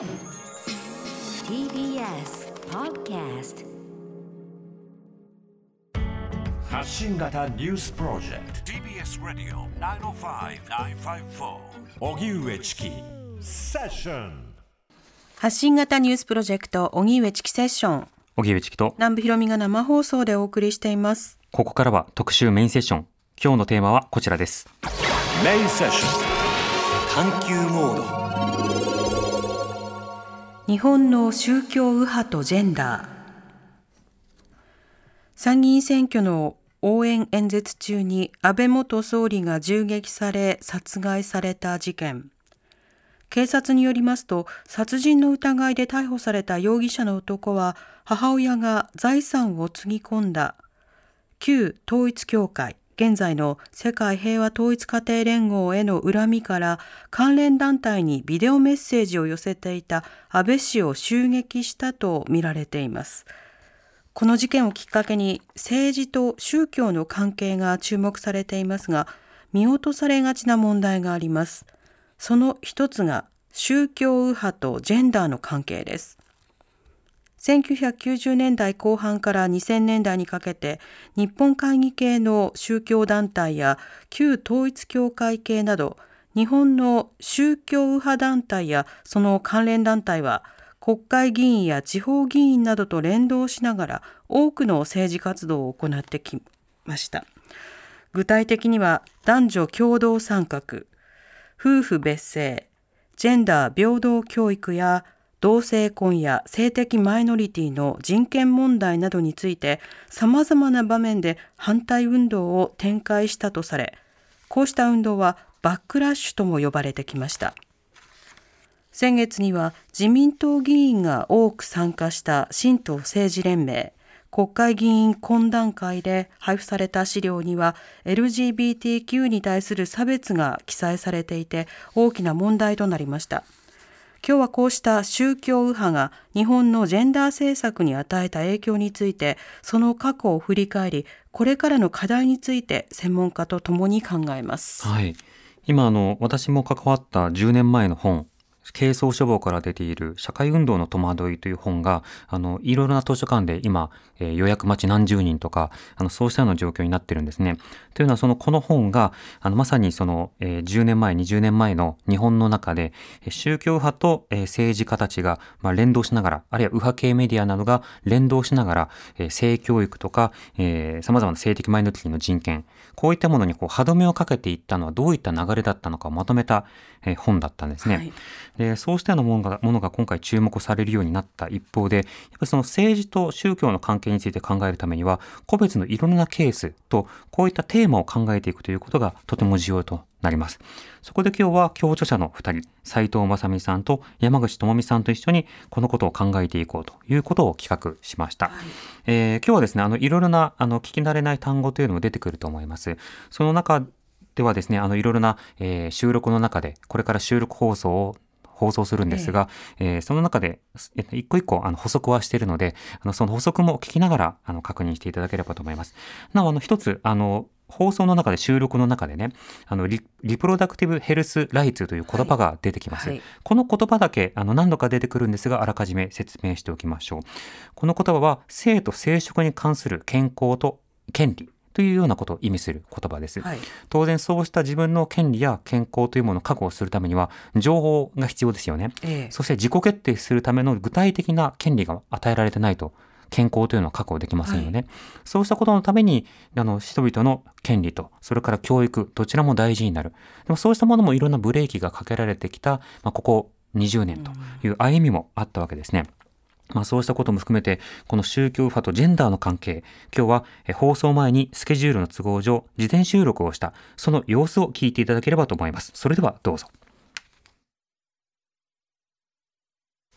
TBS Podcast 発信型ニュースプロジェクト。TBS Radio 905-954荻上チキ。セッション。発信型ニュースプロジェクト荻上チキセッション。荻上チキと。南部ひろみが生放送でお送りしています。ここからは特集メインセッション。今日のテーマはこちらです。メインセッション。探求モード日本の宗教右派とジェンダー。参議院選挙の応援演説中に安倍元総理が銃撃され殺害された事件。警察によりますと殺人の疑いで逮捕された容疑者の男は母親が財産をつぎ込んだ。旧統一教会。現在の世界平和統一家庭連合への恨みから関連団体にビデオメッセージを寄せていた安倍氏を襲撃したとみられています。この事件をきっかけに政治と宗教の関係が注目されていますが見落とされがちな問題があります。その一つが宗教右派とジェンダーの関係です。1990年代後半から2000年代にかけて日本会議系の宗教団体や旧統一教会系など日本の宗教右派団体やその関連団体は国会議員や地方議員などと連動しながら多くの政治活動を行ってきました。具体的には男女共同参画、夫婦別姓、ジェンダー平等教育や同性婚や性的マイノリティの人権問題などについて様々な場面で反対運動を展開したとされ、こうした運動はバックラッシュとも呼ばれてきました。先月には自民党議員が多く参加した新党政治連盟国会議員懇談会で配布された資料には LGBTQ に対する差別が記載されていて大きな問題となりました。今日はこうした宗教右派が日本のジェンダー政策に与えた影響についてその過去を振り返りこれからの課題について専門家とともに考えます。はい今あの私も関わった10年前の本軽装書房から出ている社会運動の戸惑いという本が、あの、いろいろな図書館で今、えー予約待ち何十人とか、あの、そうしたような状況になってるんですね。というのは、その、この本が、あの、まさにその、えー10年前、20年前の日本の中で、えー宗教派と、えー政治家たちが、まあ、連動しながら、あるいは右派系メディアなどが連動しながら、えー性教育とか、えー様々な性的マイノリティの人権、こういったものにこう歯止めをかけていったのはどういった流れだったのかをまとめた、えー本だったんですね。はいでそうしたようなものがものが今回注目されるようになった一方で、やっぱりその政治と宗教の関係について考えるためには、個別のいろんなケースと、こういったテーマを考えていくということがとても重要となります。そこで今日は共著者の2人、斉藤正美さんと山口智美さんと一緒にこのことを考えていこうということを企画しました。えー今日はですね、あの、いろいろな、あの、聞き慣れない単語というのも出てくると思います。その中ではですね、あの、いろいろな、えー収録の中で、これから収録放送を放送するんですが、えーその中で、えっと一個一個あの補足はしているので、あのその補足も聞きながらあの確認していただければと思います。なお、あの一つ、あの、放送の中で収録の中でね、あのリ、リプロダクティブヘルスライツという言葉が出てきます。はいはいこの言葉だけあの何度か出てくるんですが、あらかじめ説明しておきましょう。この言葉は、性と生殖に関する健康と権利というようなことを意味する言葉です。はい当然そうした自分の権利や健康というものを確保するためには情報が必要ですよね。ええそして自己決定するための具体的な権利が与えられてないと健康というのは確保できませんよね。そうしたことのためにあの人々の権利とそれから教育どちらも大事になる。でもそうしたものもいろんなブレーキがかけられてきた、まあ、ここ20年という歩みもあったわけですね。まあそうしたことも含めて、この宗教右派とジェンダーの関係、今日はえ放送前にスケジュールの都合上、事前収録をした、その様子を聞いていただければと思います。それではどうぞ。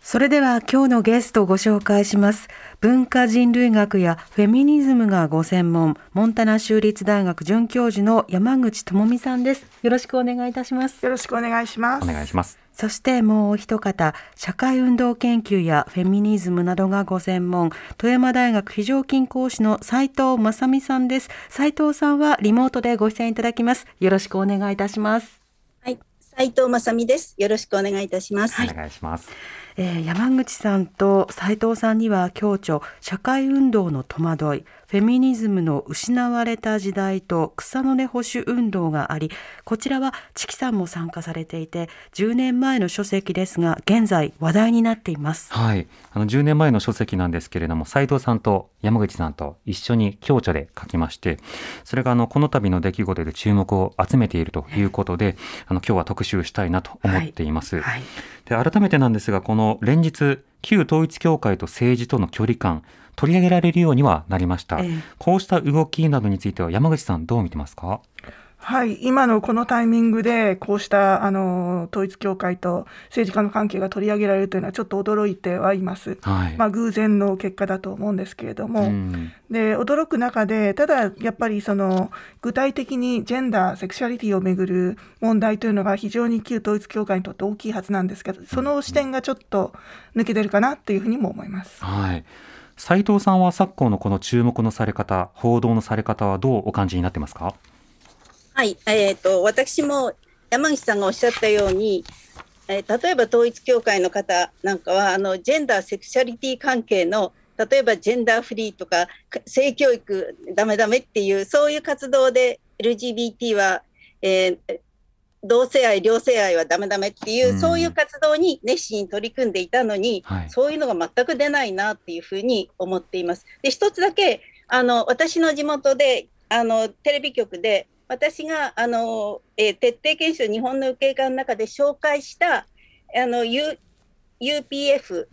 それでは今日のゲストをご紹介します。文化人類学やフェミニズムがご専門、モンタナ州立大学准教授の山口智美さんです。よろしくお願いいたします。よろしくお願いします。お願いします。そしてもうお一方、社会運動研究やフェミニズムなどがご専門、富山大学非常勤講師の斉藤正美さんです。斉藤さんはリモートでご出演いただきます。よろしくお願いいたします。はい、斉藤正美です。よろしくお願いいたします。お願いします。えー山口さんと斉藤さんには共著社会運動の戸惑いフェミニズムの失われた時代と草の根保守運動がありこちらはチキさんも参加されていて10年前の書籍ですが現在話題になっています。はい、あの10年前の書籍なんですけれども斉藤さんと山口さんと一緒に共著で書きましてそれがあのこの度の出来事で注目を集めているということであの今日は特集したいなと思っています。はい。で改めてなんですがこの連日旧統一教会と政治との距離感取り上げられるようにはなりました、ええ。こうした動きなどについては山口さんどう見てますか？はい、今のこのタイミングで、こうしたあの統一教会と政治家の関係が取り上げられるというのは、ちょっと驚いてはいます。はい、まあ、偶然の結果だと思うんですけれども、うん。で驚く中で、ただやっぱりその具体的にジェンダー、セクシャリティをめぐる問題というのが非常に旧統一教会にとって大きいはずなんですけど、その視点がちょっと抜けてるかなというふうにも思います。はい。斉藤さんは昨今のこの注目のされ方報道のされ方はどうお感じになってますか？はい、えー、と私も山口さんがおっしゃったように、えー例えば統一教会の方なんかはあのジェンダーセクシャリティ関係の例えばジェンダーフリーとかか性教育ダメダメっていうそういう活動で LGBT は、えー同性愛両性愛はダメダメっていう、うんそういう活動に熱心に取り組んでいたのに、はいそういうのが全く出ないなっていうふうに思っています。で一つだけあの私の地元であのテレビ局で私があの、えー徹底検証日本の受け管の中で紹介したあの、U、UPF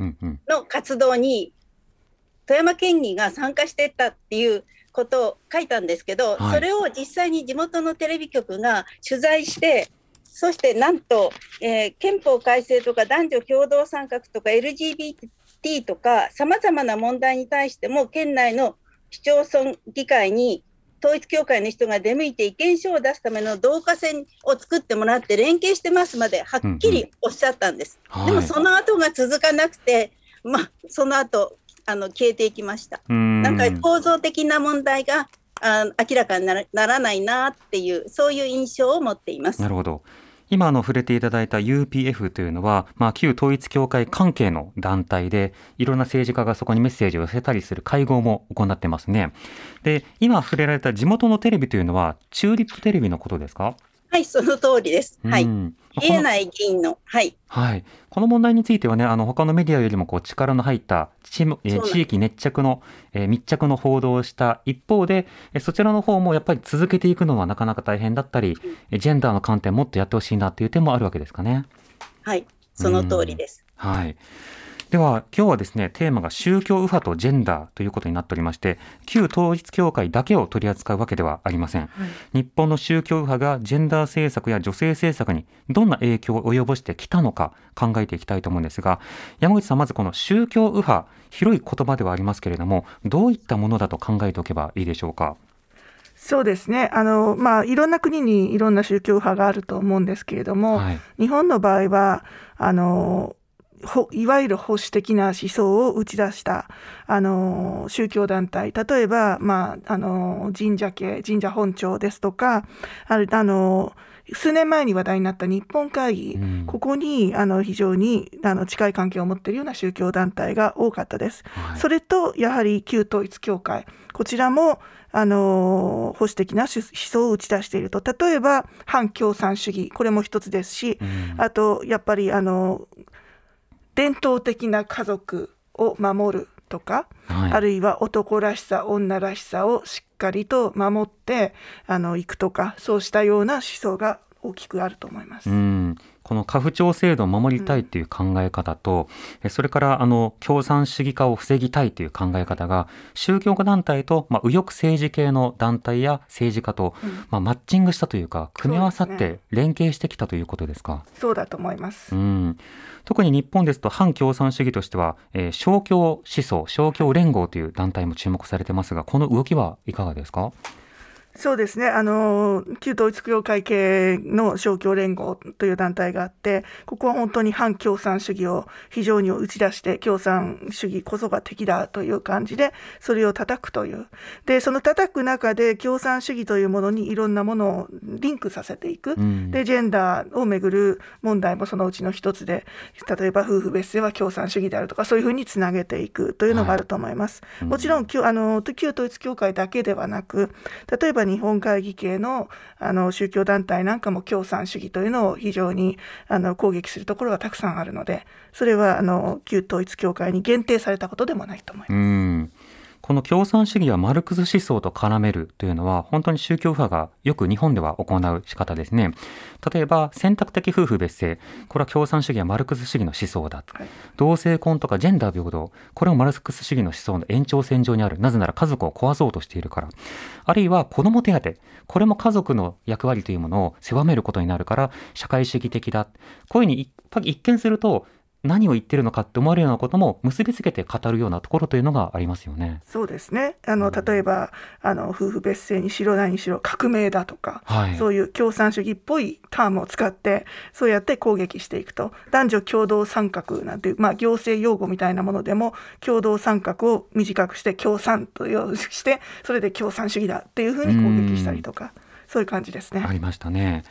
の活動に富山県議が参加してったっていうことを書いたんですけど、はい。それを実際に地元のテレビ局が取材してそしてなんと、えー憲法改正とか男女共同参画とか LGBT とかさまざまな問題に対しても県内の市町村議会に統一教会の人が出向いて意見書を出すための導火線を作ってもらって連携してますまではっきりおっしゃったんです。はいでもその後が続かなくて、まあ、その後あの消えていきました。うんなんか構造的な問題があ明らかにならならないなっていうそういう印象を持っていますな。るほど。今あの触れていただいた UPF というのは、まあ、旧統一教会関係の団体でいろんな政治家がそこにメッセージを寄せたりする会合も行ってますね。で今触れられた地元のテレビというのはチューリップテレビのことですか？はい、その通りです。はい。うん見えない議員の、はい。はい、この問題についてはね、あの他のメディアよりもこう力の入ったえーそうなんです地域熱着の、えー密着の報道をした一方で、えーそちらの方もやっぱり続けていくのはなかなか大変だったり、えージェンダーの観点もっとやってほしいなっていう点もあるわけですかね。はい。その通りです。はい。では今日はですねテーマが宗教右派とジェンダーということになっておりまして旧統一教会だけを取り扱うわけではありません、日本の宗教右派がジェンダー政策や女性政策にどんな影響を及ぼしてきたのか考えていきたいと思うんですが山口さんまずこの宗教右派広い言葉ではありますけれどもどういったものだと考えておけばいいでしょうか？そうですね。あの、まあ、いろんな国にいろんな宗教派があると思うんですけれども、はい。日本の場合はあのほいわゆる保守的な思想を打ち出したあの宗教団体。例えば、まあ、あの神社系神社本庁ですとかあるあの数年前に話題になった日本会議、うん。ここにあの非常にあの近い関係を持っているような宗教団体が多かったです。はい。それとやはり旧統一教会。こちらもあの保守的な思想を打ち出していると。例えば反共産主義。これも一つですし、うん。あとやっぱりあの伝統的な家族を守るとか、はいあるいは男らしさ女らしさをしっかりと守ってあのいくとかそうしたような思想が大きくあると思います。うん、この家父長制度を守りたいという考え方と、えそれからあの共産主義化を防ぎたいという考え方が宗教家団体と、まあ、右翼政治系の団体や政治家と、まあ、マッチングしたというか組み合わさって連携してきたということですか？そうだと思います。うん、特に日本ですと反共産主義としては、えー、勝共思想勝共連合という団体も注目されてますがこの動きはいかがですか？そうですね。あの旧統一教会系の勝共連合という団体があってここは本当に反共産主義を非常に打ち出して共産主義こそが敵だという感じでそれを叩くという。でその叩く中で共産主義というものにいろんなものをリンクさせていく、うん。でジェンダーをめぐる問題もそのうちの一つで例えば夫婦別姓は共産主義であるとかそういうふうにつなげていくというのがあると思います。うん。もちろん旧あの旧統一教会だけではなく例えば日本会議系のあの宗教団体なんかも共産主義というのを非常にあの攻撃するところがたくさんあるのでそれはあの旧統一教会に限定されたことでもないと思います。この共産主義はマルクス思想と絡めるというのは本当に宗教派がよく日本では行う仕方ですね。例えば選択的夫婦別姓。これは共産主義やマルクス主義の思想だ、同性婚とかジェンダー平等。これもマルクス主義の思想の延長線上にある。なぜなら家族を壊そうとしているから。あるいは子ども手当。これも家族の役割というものを狭めることになるから社会主義的だ。こういうふうに一見すると何を言ってるのかって思われるようなことも結びつけて語るようなところというのがありますよね。そうですねあの例えばあの夫婦別姓にしろ何にしろ革命だとか、はいそういう共産主義っぽいタームを使ってそうやって攻撃していくと男女共同参画なんていう、まあ、行政用語みたいなものでも共同参画を短くして共産としてそれで共産主義だっていうふうに攻撃したりとかそういう感じですね。ありましたね。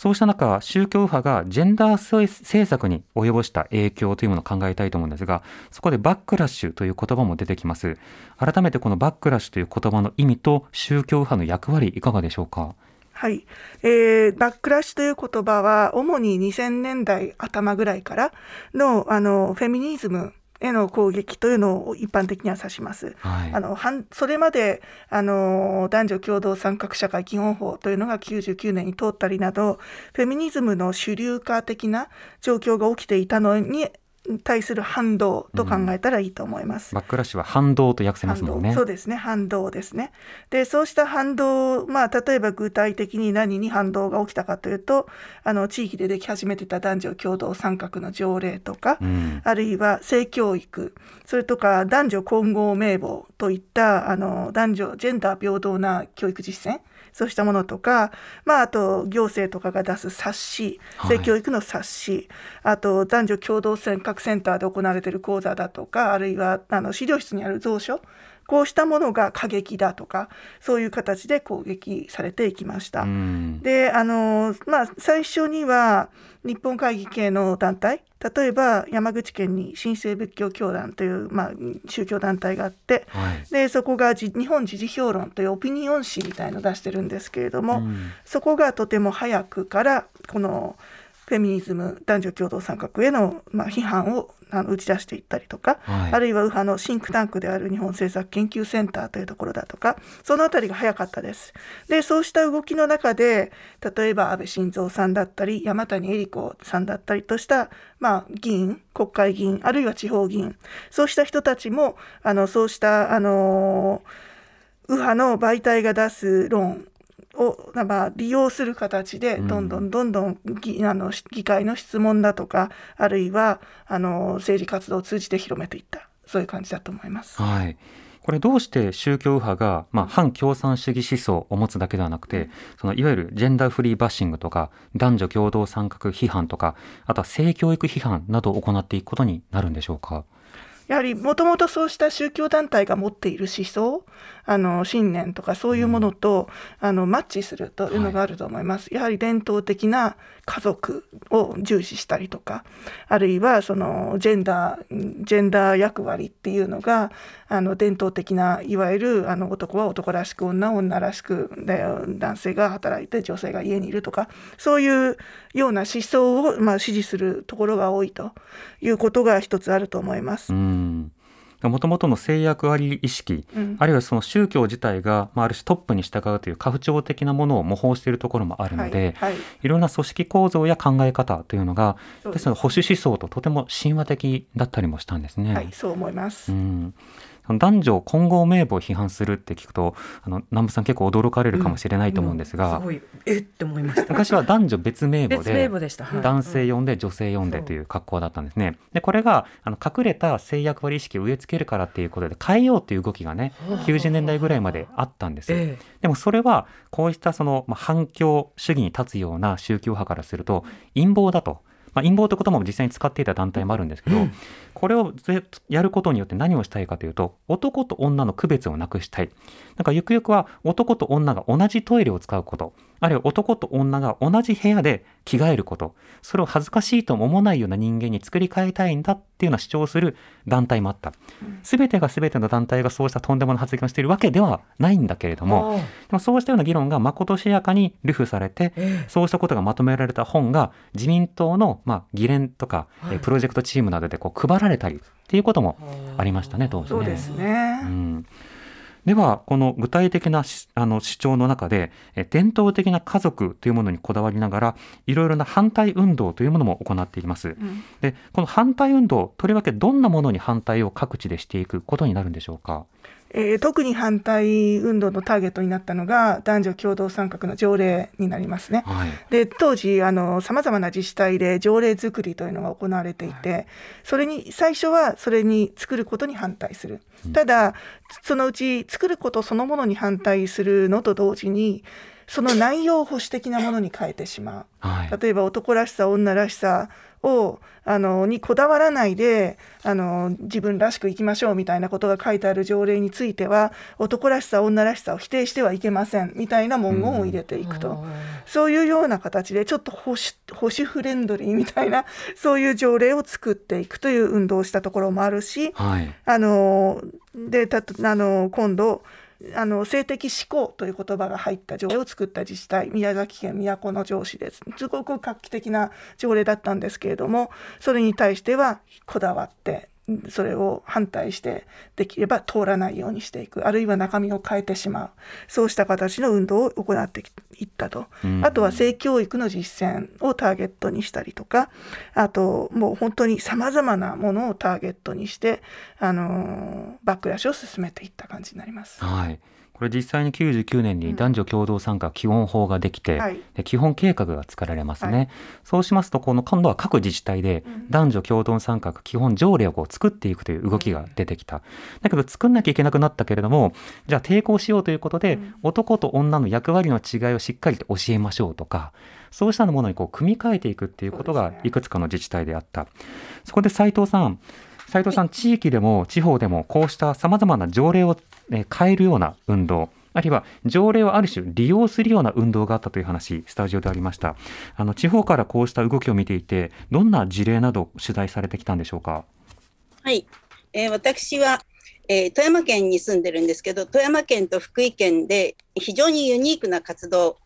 そうした中、宗教右派がジェンダー政策に及ぼした影響というものを考えたいと思うんですが、そこでバックラッシュという言葉も出てきます。改めてこのバックラッシュという言葉の意味と宗教右派の役割いかがでしょうか？はい、えーバックラッシュという言葉は主に2000年代頭ぐらいからのあのフェミニズムへの攻撃というのを一般的には指します。はい。あの反それまであの男女共同参画社会基本法というのが99年に通ったりなどフェミニズムの主流化的な状況が起きていたのに対する反動と考えたらいいと思います。バックラッシュは反動と訳せますもんね。そうですね反動ですねでそうした反動まあ例えば具体的に何に反動が起きたかというとあの地域ででき始めてた男女共同参画の条例とか、うん。あるいは性教育それとか男女混合名簿といったあの男女ジェンダー平等な教育実践そうしたものとか、まあ、あと行政とかが出す冊子はい。性教育の冊子、あと男女共同参画センターで行われている講座だとかあるいはあの資料室にある蔵書こうしたものが過激だとかそういう形で攻撃されていきました。うん。であのまあ最初には日本会議系の団体例えば山口県に新生仏教教団という、まあ、宗教団体があってはい。でそこがじ日本時事評論というオピニオン誌みたいのを出してるんですけれども、うんそこがとても早くからこのフェミニズム男女共同参画への、まあ、批判をあの打ち出していったりとか、はいあるいは右派のシンクタンクである日本政策研究センターというところだとかそのあたりが早かったです。でそうした動きの中で例えば安倍晋三さんだったり山谷恵理子さんだったりとした、まあ、議員国会議員あるいは地方議員そうした人たちもあのそうしたあの右派の媒体が出す論を、まあ、利用する形でうんどんどんどんどん議あの議会の質問だとかあるいはあの政治活動を通じて広めていったそういう感じだと思います。はい。これどうして宗教右派が、まあ、反共産主義思想を持つだけではなくて、そのいわゆるジェンダーフリーバッシングとか男女共同参画批判とかあとは性教育批判などを行っていくことになるんでしょうか？やはりもともとそうした宗教団体が持っている思想あの信念とかそういうものと、あのマッチするというのがあると思います。やはり伝統的な家族を重視したりとかあるいはそのジェンダージェンダー役割っていうのがあの伝統的ないわゆるあの男は男らしく女は女らしくで男性が働いて女性が家にいるとかそういうような思想を、まあ、支持するところが多いということが一つあると思います。うん。もともとの性役割意識、うんあるいはその宗教自体が、まあ、ある種トップに従うという家父長的なものを模倣しているところもあるので、はいはいいろんな組織構造や考え方というのがですその保守思想ととても親和的だったりもしたんですね。はい、そう思います。うん、男女混合名簿を批判するって聞くとあの南部さん結構驚かれるかもしれないと思うんですが、すごいえって思いました昔は男女別名簿で男性呼んで女性呼んでという格好だったんですね。でこれがあの隠れた性役割意識を植え付けるからっていうことで変えようっていう動きがね90年代ぐらいまであったんです。えでもそれはこうしたその、まあ、反共主義に立つような宗教派からすると陰謀だと。まあ、陰謀という言葉も実際に使っていた団体もあるんですけど、これをぜやることによって何をしたいかというと男と女の区別をなくしたい。なんかゆくゆくは男と女が同じトイレを使うこと。あるいは男と女が同じ部屋で着替えること。それを恥ずかしいとも思わないような人間に作り変えたいんだっていうような主張をする団体もあった。全てが全ての団体がそうしたとんでもない発言をしているわけではないんだけれどもあでもそうしたような議論がまことしやかに流布されて、え。そうしたことがまとめられた本が自民党の、まあ、議連とか、はいえプロジェクトチームなどでこう配られたりっていうこともありましたね当時ね。そうですね。うんではこの具体的なしあの主張の中でえ伝統的な家族というものにこだわりながらいろいろな反対運動というものも行っています。うんでこの反対運動とりわけどんなものに反対を各地でしていくことになるんでしょうか？えー特に反対運動のターゲットになったのが男女共同参画の条例になりますね。はい。で当時さまざまな自治体で条例作りというのが行われていてそれに最初はそれに作ることに反対する。ただそのうち作ることそのものに反対するのと同時にその内容を保守的なものに変えてしまう。はい。例えば男らしさ女らしさをあのにこだわらないであの自分らしく生きましょうみたいなことが書いてある条例については男らしさ女らしさを否定してはいけませんみたいな文言を入れていくと、そういうような形でちょっと保守保守フレンドリー みたいなそういう条例を作っていくという運動をしたところもあるしはい。あのでたとあの今度あの性的指向という言葉が入った条例を作った自治体宮崎県都城市です。すごく画期的な条例だったんですけれどもそれに対してはこだわってそれを反対してできれば通らないようにしていく。あるいは中身を変えてしまう。そうした形の運動を行っていったと、うん。あとは性教育の実践をターゲットにしたりとか。あともう本当にさまざまなものをターゲットにして、あのーバックラッシュを進めていった感じになります。はい。これ実際に99年に男女共同参加基本法ができて、はい。で基本計画が作られますね、はい。そうしますとこの今度は各自治体で男女共同参画基本条例をこう作っていくという動きが出てきた。だけど作んなきゃいけなくなったけれどもじゃあ抵抗しようということで、男と女の役割の違いをしっかりと教えましょうとかそうしたものにこう組み替えていくっていうことがいくつかの自治体であった。そこで斉藤さん斉藤さん、地域でも地方でもこうしたさまざまな条例をえー変えるような運動あるいは条例をある種利用するような運動があったという話スタジオでありました。あの地方からこうした動きを見ていてどんな事例など取材されてきたんでしょうか？はい、えー私は、えー富山県に住んでるんですけど富山県と福井県で非常にユニークな活動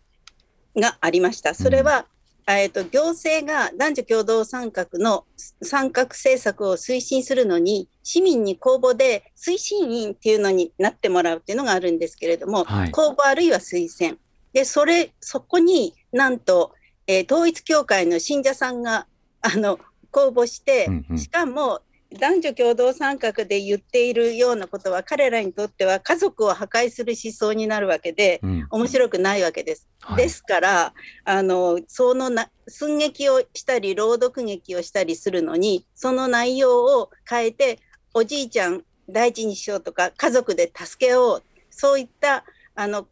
がありました。それは、えー、と行政が男女共同参画の参画政策を推進するのに市民に公募で推進員っていうのになってもらうっていうのがあるんですけれども、はい。公募あるいは推薦。でそれそこになんと、えー統一教会の信者さんがあの公募して、しかも男女共同参画で言っているようなことは彼らにとっては家族を破壊する思想になるわけでうん面白くないわけです。はいですからあのそのな寸劇をしたり朗読劇をしたりするのにその内容を変えておじいちゃん大事にしようとか家族で助けようそういったあの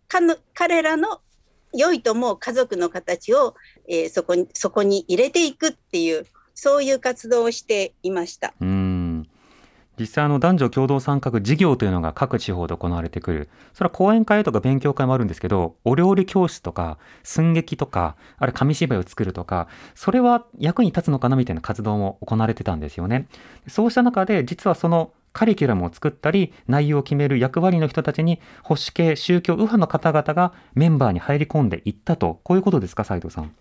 彼らの良いと思う家族の形を、えーそこにそこに入れていくっていうそういう活動をしていました。うん実際の男女共同参画事業というのが各地方で行われてくる。それは講演会とか勉強会もあるんですけどお料理教室とか寸劇とかあれ紙芝居を作るとかそれは役に立つのかなみたいな活動も行われてたんですよね。そうした中で実はそのカリキュラムを作ったり内容を決める役割の人たちに保守系宗教右派の方々がメンバーに入り込んでいったと。こういうことですか斉藤さん。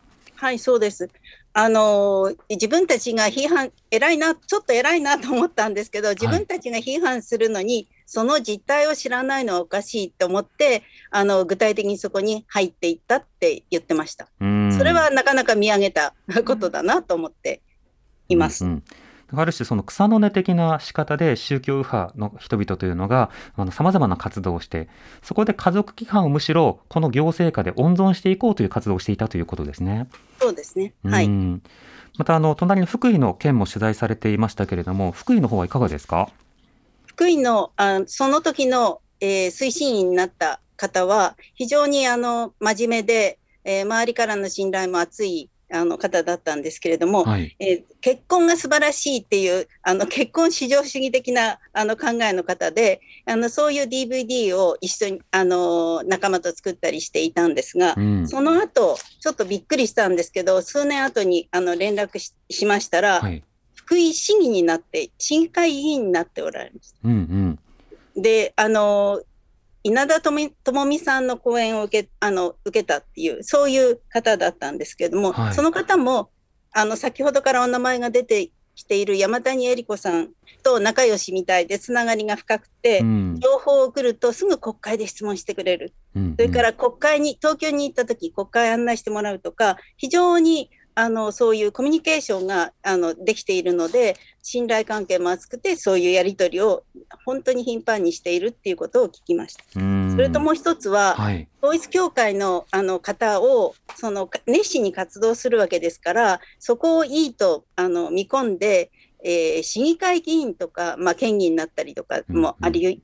はい、そうです。あのー自分たちが批判、偉いな、ちょっと偉いなと思ったんですけど、自分たちが批判するのに、その実態を知らないのはおかしいと思って、あの具体的にそこに入っていったって言ってました。うんそれはなかなか見上げたことだなと思っています。うんうんある種その草の根的な仕方で宗教右派の人々というのがさまざまな活動をしてそこで家族規範をむしろこの行政下で温存していこうという活動をしていたということですね。そうですね。はい。またあの隣の福井の県も取材されていましたけれども福井の方はいかがですか？福井のあその時の、えー、推進員になった方は非常にあの真面目で、えー、周りからの信頼も厚いあの方だったんですけれども、はい、えー、結婚が素晴らしいっていうあの結婚至上主義的なあの考えの方であのそういう DVD を一緒にあの仲間と作ったりしていたんですが、うん、その後ちょっとびっくりしたんですけど数年後にあの連絡しましたら、はい、福井市議になって市議会議員になっておられました。うんうん、であの稲田朋美さんの講演を受けあの受けたっていうそういう方だったんですけれども、はい、その方もあの先ほどからお名前が出てきている山谷恵理子さんと仲良しみたいでつながりが深くて、うん、情報を送るとすぐ国会で質問してくれる、うんうん、それから国会に東京に行った時国会案内してもらうとか非常にあのそういうコミュニケーションがあのできているので信頼関係も厚くてそういうやり取りを本当に頻繁にしているっていうことを聞きました。それともう一つは、はい、統一教会のあの方をその熱心に活動するわけですからそこをいいとあの見込んで、えー、市議会議員とか、まあ、県議になったりとかもあり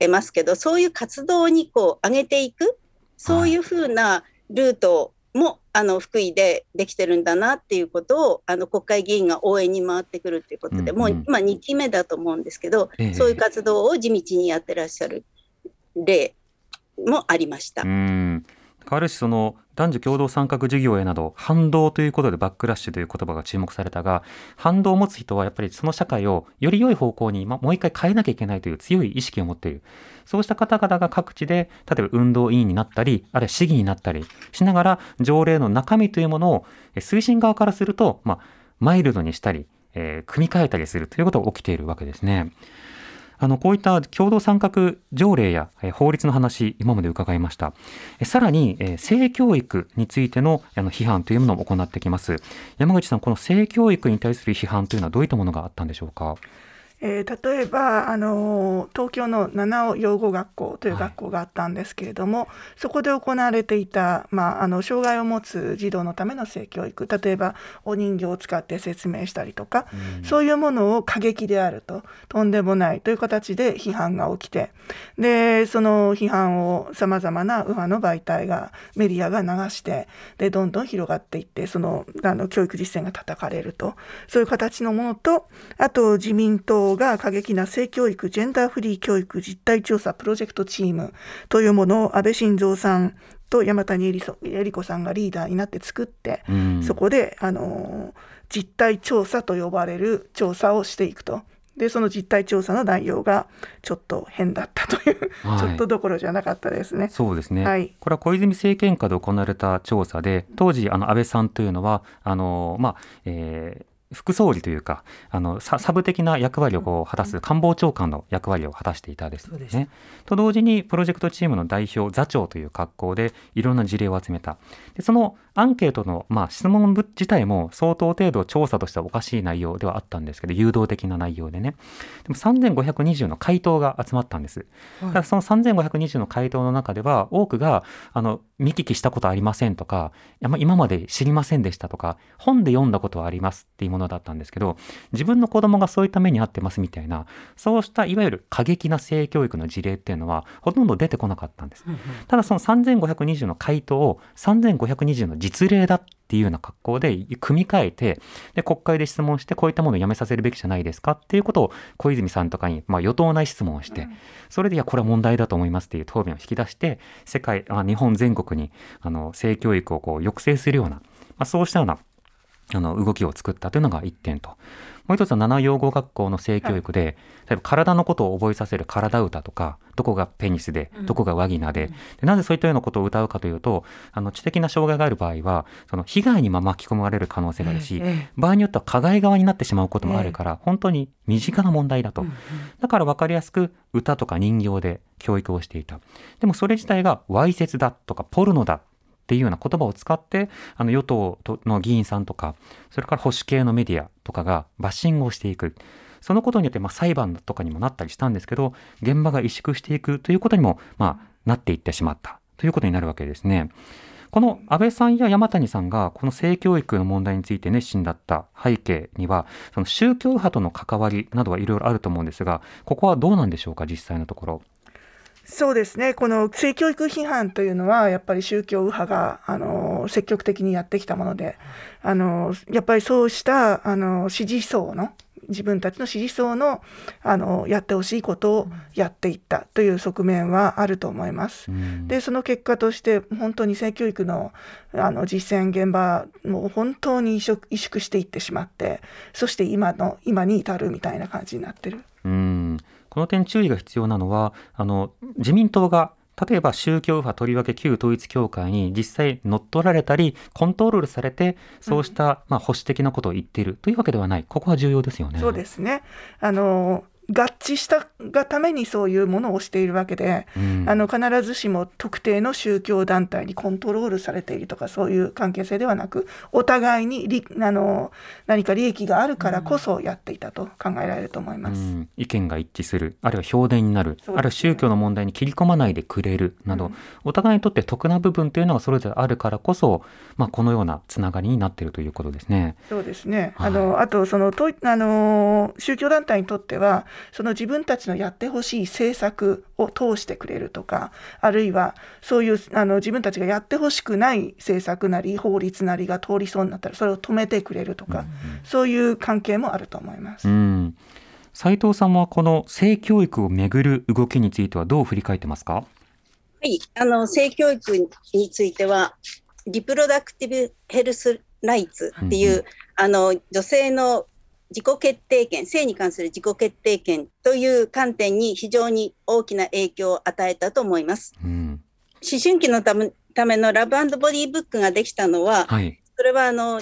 えますけど、うんうん、そういう活動にこう上げていくそういうふうなルートもあの福井でできてるんだなっていうことをあの国会議員が応援に回ってくるっていうことで、もう今2期目だと思うんですけど、え。そういう活動を地道にやってらっしゃる例もありました。うんある種その男女共同参画事業へなど反動ということでバックラッシュという言葉が注目されたが反動を持つ人はやっぱりその社会をより良い方向に、もう一回変えなきゃいけないという強い意識を持っているそうした方々が各地で例えば運動委員になったりあるいは市議になったりしながら条例の中身というものを推進側からすると、まあ、マイルドにしたり、えー、組み替えたりするということが起きているわけですね。あの、こういった共同参画条例や法律の話、今まで伺いました。さらに、性教育についてのあの批判というものを行ってきます。山口さん、この性教育に対する批判というのはどういったものがあったんでしょうか？えー、例えばあの東京の七尾養護学校という学校があったんですけれども、はい、そこで行われていた、まあ、あの障害を持つ児童のための性教育例えばお人形を使って説明したりとか、うん、そういうものを過激であるととんでもないという形で批判が起きてでその批判をさまざまな右派の媒体がメディアが流してでどんどん広がっていってそのあの教育実践が叩かれると。そういう形のものとあと自民党が過激な性教育、ジェンダーフリー教育実態調査プロジェクトチームというものを安倍晋三さんと山谷恵理子さんがリーダーになって作って、うん、そこであの実態調査と呼ばれる調査をしていくと。でその実態調査の内容がちょっと変だったという、はい、ちょっとどころじゃなかったですね。そうですね、はい、これは小泉政権下で行われた調査で当時あの安倍さんというのはあの、まあえー、副総理というかあのサブ的な役割をこう果たす官房長官の役割を果たしていたですね。と同時にプロジェクトチームの代表座長という格好でいろんな事例を集めた。でそのアンケートの、まあ、質問自体も相当程度調査としてはおかしい内容ではあったんですけど誘導的な内容でね。でも3520の回答が集まったんです、はい、だその3520の回答の中では多くがあの見聞きしたことありませんとか今まで知りませんでしたとか本で読んだことはありますっていうものだったんですけど自分の子供がそういった目に遭ってますみたいなそうしたいわゆる過激な性教育の事例っていうのはほとんど出てこなかったんです、ただその3520の回答を3520の実例だっていうような格好で組み替えてで国会で質問してこういったものをやめさせるべきじゃないですかっていうことを小泉さんとかに、まあ、与党内質問をして、それでいやこれは問題だと思いますっていう答弁を引き出して世界あ日本全国にあの性教育をこう抑制するような、まあ、そうしたようなあの動きを作ったというのが1点と。もう一つは七養護学校の性教育で、例えば体のことを覚えさせる体歌とか、どこがペニスで、どこがワギナで、でなぜそういったようなことを歌うかというと、あの知的な障害がある場合は、その被害に巻き込まれる可能性があるし、場合によっては加害側になってしまうこともあるから、本当に身近な問題だと。だから分かりやすく歌とか人形で教育をしていた。でもそれ自体がわいせつだとかポルノだっていうような言葉を使ってあの与党の議員さんとかそれから保守系のメディアとかがバッシングをしていくそのことによってまあ裁判とかにもなったりしたんですけど現場が萎縮していくということにもまあなっていってしまったということになるわけですね。この安倍さんや山谷さんがこの性教育の問題について熱心だった背景にはその宗教派との関わりなどはいろいろあると思うんですがここはどうなんでしょうか実際のところ。そうですねこの性教育批判というのはやっぱり宗教右派があの積極的にやってきたものであのやっぱりそうしたあの支持層の自分たちの支持層のあのやってほしいことをやっていったという側面はあると思います。でその結果として本当に性教育のあの実践現場も本当に萎縮していってしまってそして今の今に至るみたいな感じになってる。うんこの点注意が必要なのはあの自民党が例えば宗教右派とりわけ旧統一教会に実際乗っ取られたりコントロールされてそうしたまあ保守的なことを言っているというわけではない。ここは重要ですよね。そうですね。あの合致したがためにそういうものをしているわけで、うん、あの必ずしも特定の宗教団体にコントロールされているとかそういう関係性ではなくお互いにあの何か利益があるからこそやっていたと考えられると思います、うん、意見が一致する。あるいは評伝になる、ね、あるいは宗教の問題に切り込まないでくれる。など、うん、お互いにとって得な部分というのがそれぞれあるからこそ、まあ、このようなつながりになっているということですね。そうですね、はい、あのあとそのとあの宗教団体にとってはその自分たちのやってほしい政策を通してくれるとかあるいはそういうあの自分たちがやってほしくない政策なり法律なりが通りそうになったらそれを止めてくれるとか、うんうん、そういう関係もあると思います。うん。斉藤さんはこの性教育をめぐる動きについてはどう振り返ってますか？はい、あの性教育についてはリプロダクティブヘルスライツっていう、うんうん、あの女性の自己決定権、性に関する自己決定権という観点に非常に大きな影響を与えたと思います。うん、思春期のためためのラブボディブックができたのは、はい、それはあの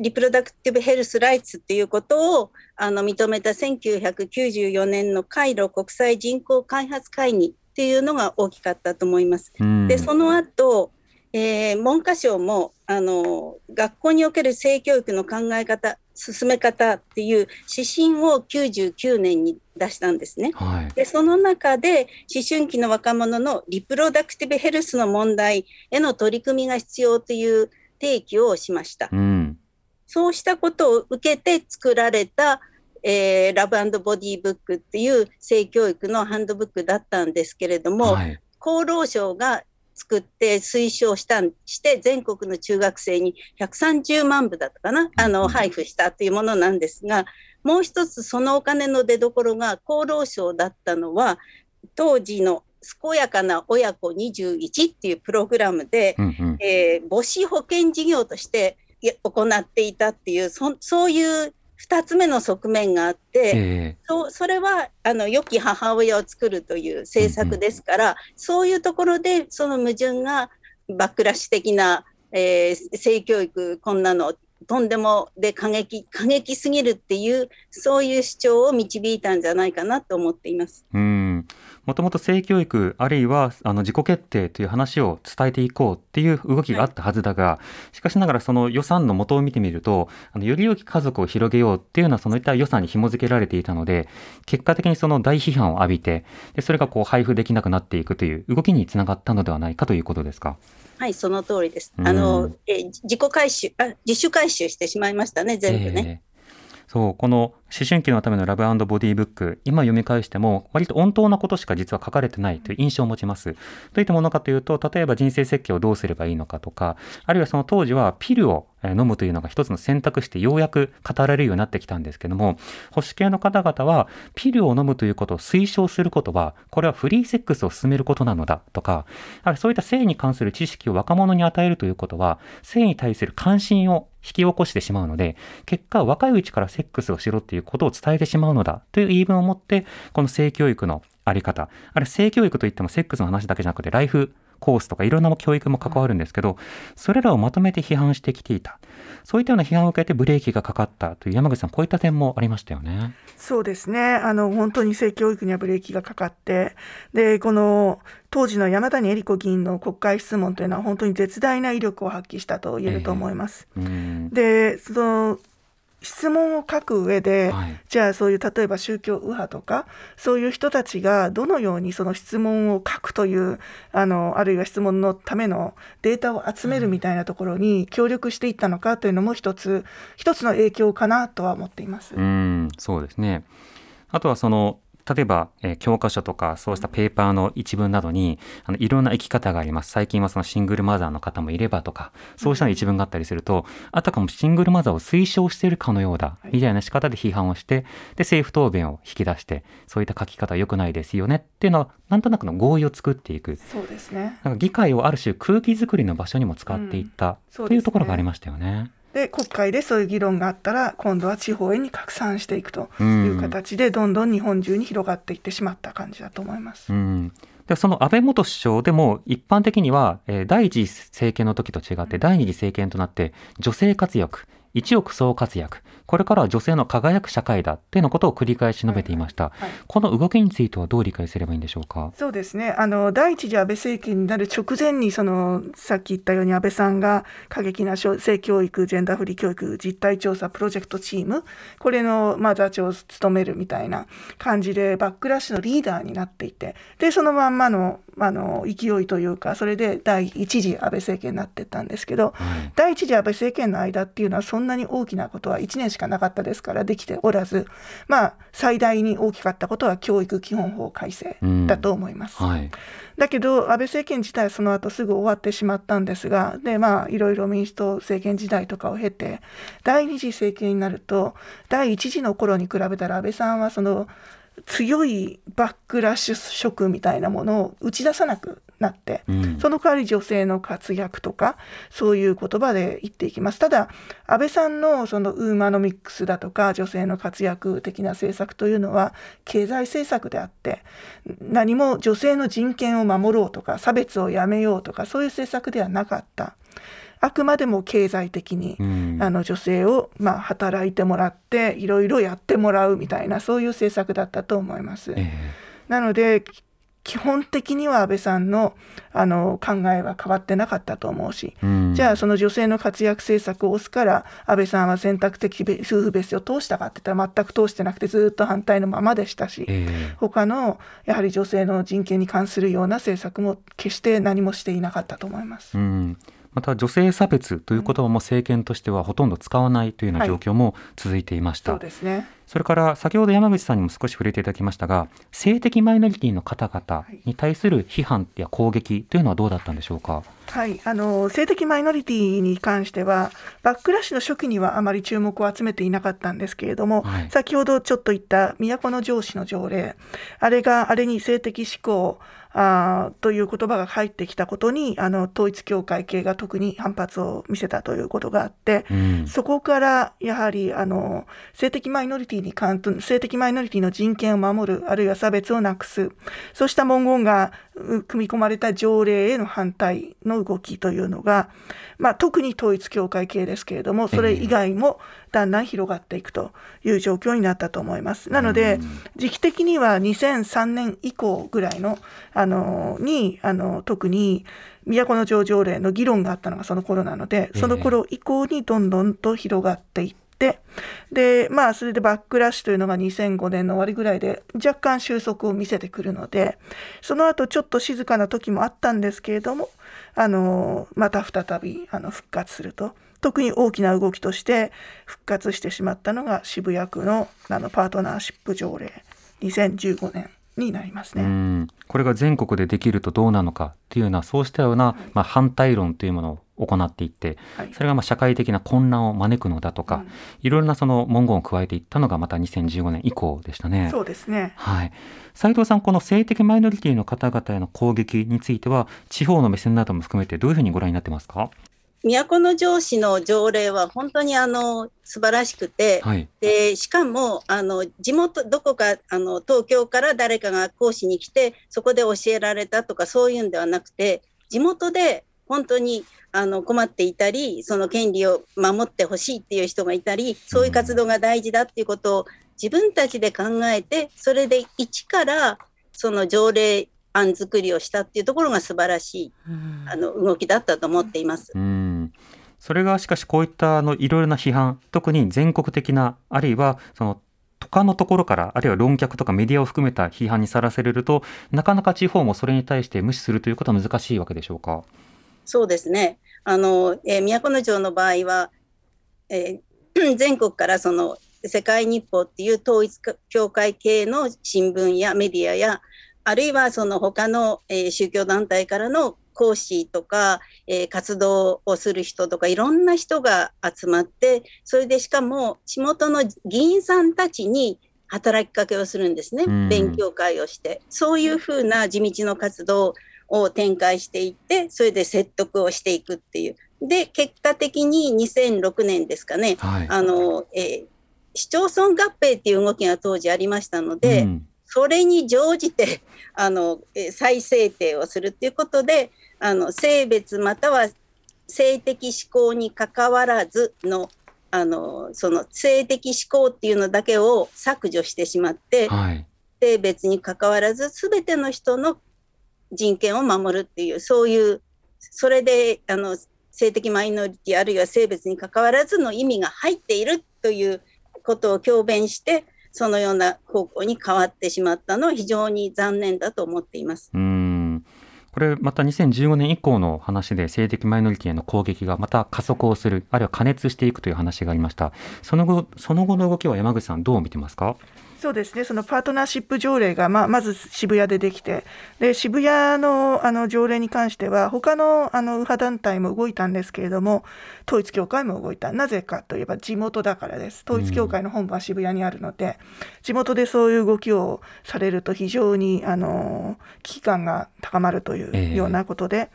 リプロダクティブヘルスライツっていうことをあの認めた1994年のカイロ国際人口開発会議っていうのが大きかったと思います。うん、でその後えー、文科省もあの学校における性教育の考え方進め方っていう指針を99年に出したんですね。はい、でその中で思春期の若者のリプロダクティブヘルスの問題への取り組みが必要という提起をしました。うん、そうしたことを受けて作られたえー、ラブボディブックっていう性教育のハンドブックだったんですけれども、はい、厚労省が作って推奨したして全国の中学生に130万部だったかなあの配布したというものなんですがもう一つそのお金の出どころが厚労省だったのは当時の健やかな親子21っていうプログラムで、うんうん、えー、母子保険事業として行っていたっていうそそういう2つ目の側面があって、えー、そそれはあの良き母親を作るという政策ですから、うんうん、そういうところでその矛盾がバックラッシュ的な、えー、性教育こんなのとんでもで過激過激すぎるっていうそういう主張を導いたんじゃないかなと思っています。うんもともと性教育あるいはあの自己決定という話を伝えていこうっていう動きがあったはずだが、はい、しかしながらその予算の元を見てみるとあのより良き家族を広げようっていうのはそのいった予算に紐付けられていたので結果的にその大批判を浴びてでそれがこう配布できなくなっていくという動きにつながったのではないかということですか？はい、その通りです。あの、え自己回収あ、自主回収してしまいましたね、全部ね。えーそう、この思春期のためのラブボディブック、今読み返しても、割と温当なことしか実は書かれてないという印象を持ちます。どういったものかというと、例えば人生設計をどうすればいいのかとか、あるいはその当時はピルを飲むというのが一つの選択肢でようやく語られるようになってきたんですけども、保守系の方々は、ピルを飲むということを推奨することは、これはフリーセックスを進めることなのだとか、そういった性に関する知識を若者に与えるということは、性に対する関心を引き起こしてしまうので、結果、若いうちからセックスをしろっていうことを伝えてしまうのだという言い分を持って、この性教育のあり方、あれ性教育といってもセックスの話だけじゃなくて、ライフコースとかいろんな教育も関わるんですけど、それらをまとめて批判してきていた。そういったような批判を受けてブレーキがかかったという山口さん、こういった点もありましたよね。そうですね。あの、本当に性教育にはブレーキがかかって、で、この、当時の山谷恵理子議員の国会質問というのは本当に絶大な威力を発揮したと言えると思います。うんで、その、質問を書く上で、はいじゃあそういう例えば宗教右派とかそういう人たちがどのようにその質問を書くというあのあるいは質問のためのデータを集めるみたいなところに協力していったのかというのも一つ一つの影響かなとは思っています。うん、そうですね。あとはその例えば、えー教科書とかそうしたペーパーの一文などにあのいろんな生き方があります。最近はそのシングルマザーの方もいればとかそうしたの一文があったりすると、あたかもシングルマザーを推奨しているかのようだ、みたいな仕方で批判をしてで政府答弁を引き出してそういった書き方は良くないですよねっていうのはなんとなくの合意を作っていく。そうですね。なんか議会をある種空気作りの場所にも使っていった、そうですね。というところがありましたよね。で国会でそういう議論があったら今度は地方へに拡散していくとういうん。形でどんどん日本中に広がっていってしまった感じだと思います。うん、でその安倍元首相でも一般的には、えー第一次政権の時と違って第二次政権となって女性活躍一億総活躍これからは女性の輝く社会だっていうようなことを繰り返し述べていました、はいこの動きについてはどう理解すればいいんでしょうか？そうですね。あの第一次安倍政権になる直前にそのさっき言ったように安倍さんが過激な性性教育ジェンダーフリー教育実態調査プロジェクトチームこれの、まあ、座長を務めるみたいな感じでバックラッシュのリーダーになっていてでそのまんまのあの勢いというかそれで第一次安倍政権になっていったんですけど、はい。第一次安倍政権の間っていうのはそんなに大きなことは1年しかなかったですからできておらずまあ最大に大きかったことは教育基本法改正だと思います。はいだけど安倍政権自体はその後すぐ終わってしまったんですがでまあいろいろ民主党政権時代とかを経て第二次政権になると第一次の頃に比べたら安倍さんはその強いバックラッシュ色みたいなものを打ち出さなくなって、うん。その代わり女性の活躍とかそういう言葉で言っていきます。ただ安倍さんのそのウーマノミックスだとか女性の活躍的な政策というのは経済政策であって何も女性の人権を守ろうとか差別をやめようとかそういう政策ではなかったあくまでも経済的に、うん。あの女性をまあ働いてもらっていろいろやってもらうみたいなそういう政策だったと思います。えなのでき基本的には安倍さんのあの考えは変わってなかったと思うし、えうん。じゃあその女性の活躍政策を推すから安倍さんは選択的夫婦別姓を通したかって言ったら全く通してなくてずっと反対のままでしたし、ええ。他のやはり女性の人権に関するような政策も決して何もしていなかったと思います。うん、また女性差別という言葉も政権としてはほとんど使わないというような状況も続いていました、そうですね。それから先ほど山口さんにも少し触れていただきましたが性的マイノリティの方々に対する批判や攻撃というのはどうだったんでしょうか？はい、あの性的マイノリティに関してはバックラッシュの初期にはあまり注目を集めていなかったんですけれども、はい。先ほどちょっと言った都の上司の条例あれがあれに性的指向あーという言葉が入ってきたことにあの統一教会系が特に反発を見せたということがあって、うん。そこからやはりあの性的マイノリティに関と性的マイノリティの人権を守るあるいは差別をなくすそうした文言がう組み込まれた条例への反対の動きというのが、まあ、特に統一教会系ですけれどもそれ以外もだんだん広がっていくという状況になったと思います。なので時期的には2003年以降ぐらいのあのにあの特に都城条例の議論があったのがその頃なのでその頃以降にどんどんと広がっていってでまあそれでバックラッシュというのが2005年の終わりぐらいで若干収束を見せてくるのでその後ちょっと静かな時もあったんですけれどもあのまた再びあの復活すると。特に大きな動きとして復活してしまったのが渋谷区のあのパートナーシップ条例。2015年になりますね。うんこれが全国でできるとどうなのかっていうようなそうしたような、まあ、反対論というものを行っていってはいそれがまあ社会的な混乱を招くのだとか、うんいろいろなその文言を加えていったのがまた2015年以降でしたね。そうですね。はい、斉藤さん、この性的マイノリティの方々への攻撃については、地方の目線なども含めて、どういうふうにご覧になってますか？都城市の条例は本当にあの素晴らしくて、はい、でしかもあの地元どこかあの東京から誰かが講師に来てそこで教えられたとかそういうんではなくて地元で本当にあの困っていたりその権利を守ってほしいっていう人がいたりそういう活動が大事だっていうことを自分たちで考えてそれで一からその条例案作りをしたっていうところが素晴らしいあの動きだったと思っています。うんそれがしかしこういったあのいろいろな批判特に全国的なあるいはその他のところからあるいは論客とかメディアを含めた批判にさらされるとなかなか地方もそれに対して無視するということは難しいわけでしょうか？そうですね。あの、えー都城の場合は、えー 全国からその世界日報っていう統一教会系の新聞やメディアや、あるいはその他の、えー宗教団体からの講師とか、えー活動をする人とかいろんな人が集まってそれでしかも地元の議員さんたちに働きかけをするんですね、うん。勉強会をして。そういうふうな地道の活動を展開していってそれで説得をしていくっていう。で結果的に2006年ですかね。はい。あの、えー市町村合併っていう動きが当時ありましたので、うんそれに乗じて あのえー再制定をするっていうことであの性別または性的指向にかかわらずのあのその性的指向っていうのだけを削除してしまってはい。性別にかかわらず全ての人の人権を守るっていうそういうそれであの性的マイノリティあるいは性別にかかわらずの意味が入っているということを強弁してそのような方向に変わってしまったのは非常に残念だと思っています。うん。これまた2015年以降の話で性的マイノリティへの攻撃がまた加速をするあるいは加熱していくという話がありました。その後その後の動きは山口さんどう見てますか？そうですね、そのパートナーシップ条例が、まあ、まず渋谷でできて、で渋谷のあの条例に関しては、他のあの右派団体も動いたんですけれども、統一教会も動いた、なぜかといえば地元だからです、統一教会の本部は渋谷にあるので、地元でそういう動きをされると、非常にあの危機感が高まるといええうようなことで。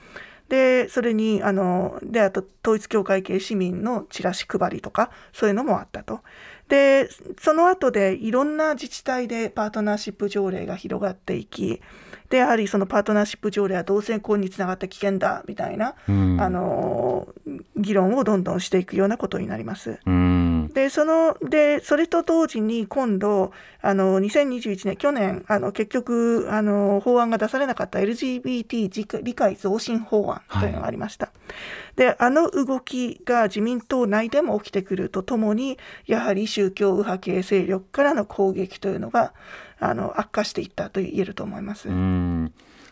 でそれにあのであと統一教会系市民のチラシ配りとかそういうのもあったと。でその後でいろんな自治体でパートナーシップ条例が広がっていきでやはりそのパートナーシップ条例は同性婚につながって危険だみたいな、うん。あの議論をどんどんしていくようなことになります。うんでそのでそれと同時に今度あの2021年去年あの結局あの法案が出されなかった LGBT 理解理解増進法案というのがありました。であの動きが自民党内でも起きてくるとともにやはり宗教右派系勢力からの攻撃というのがあの悪化していったと言えると思います。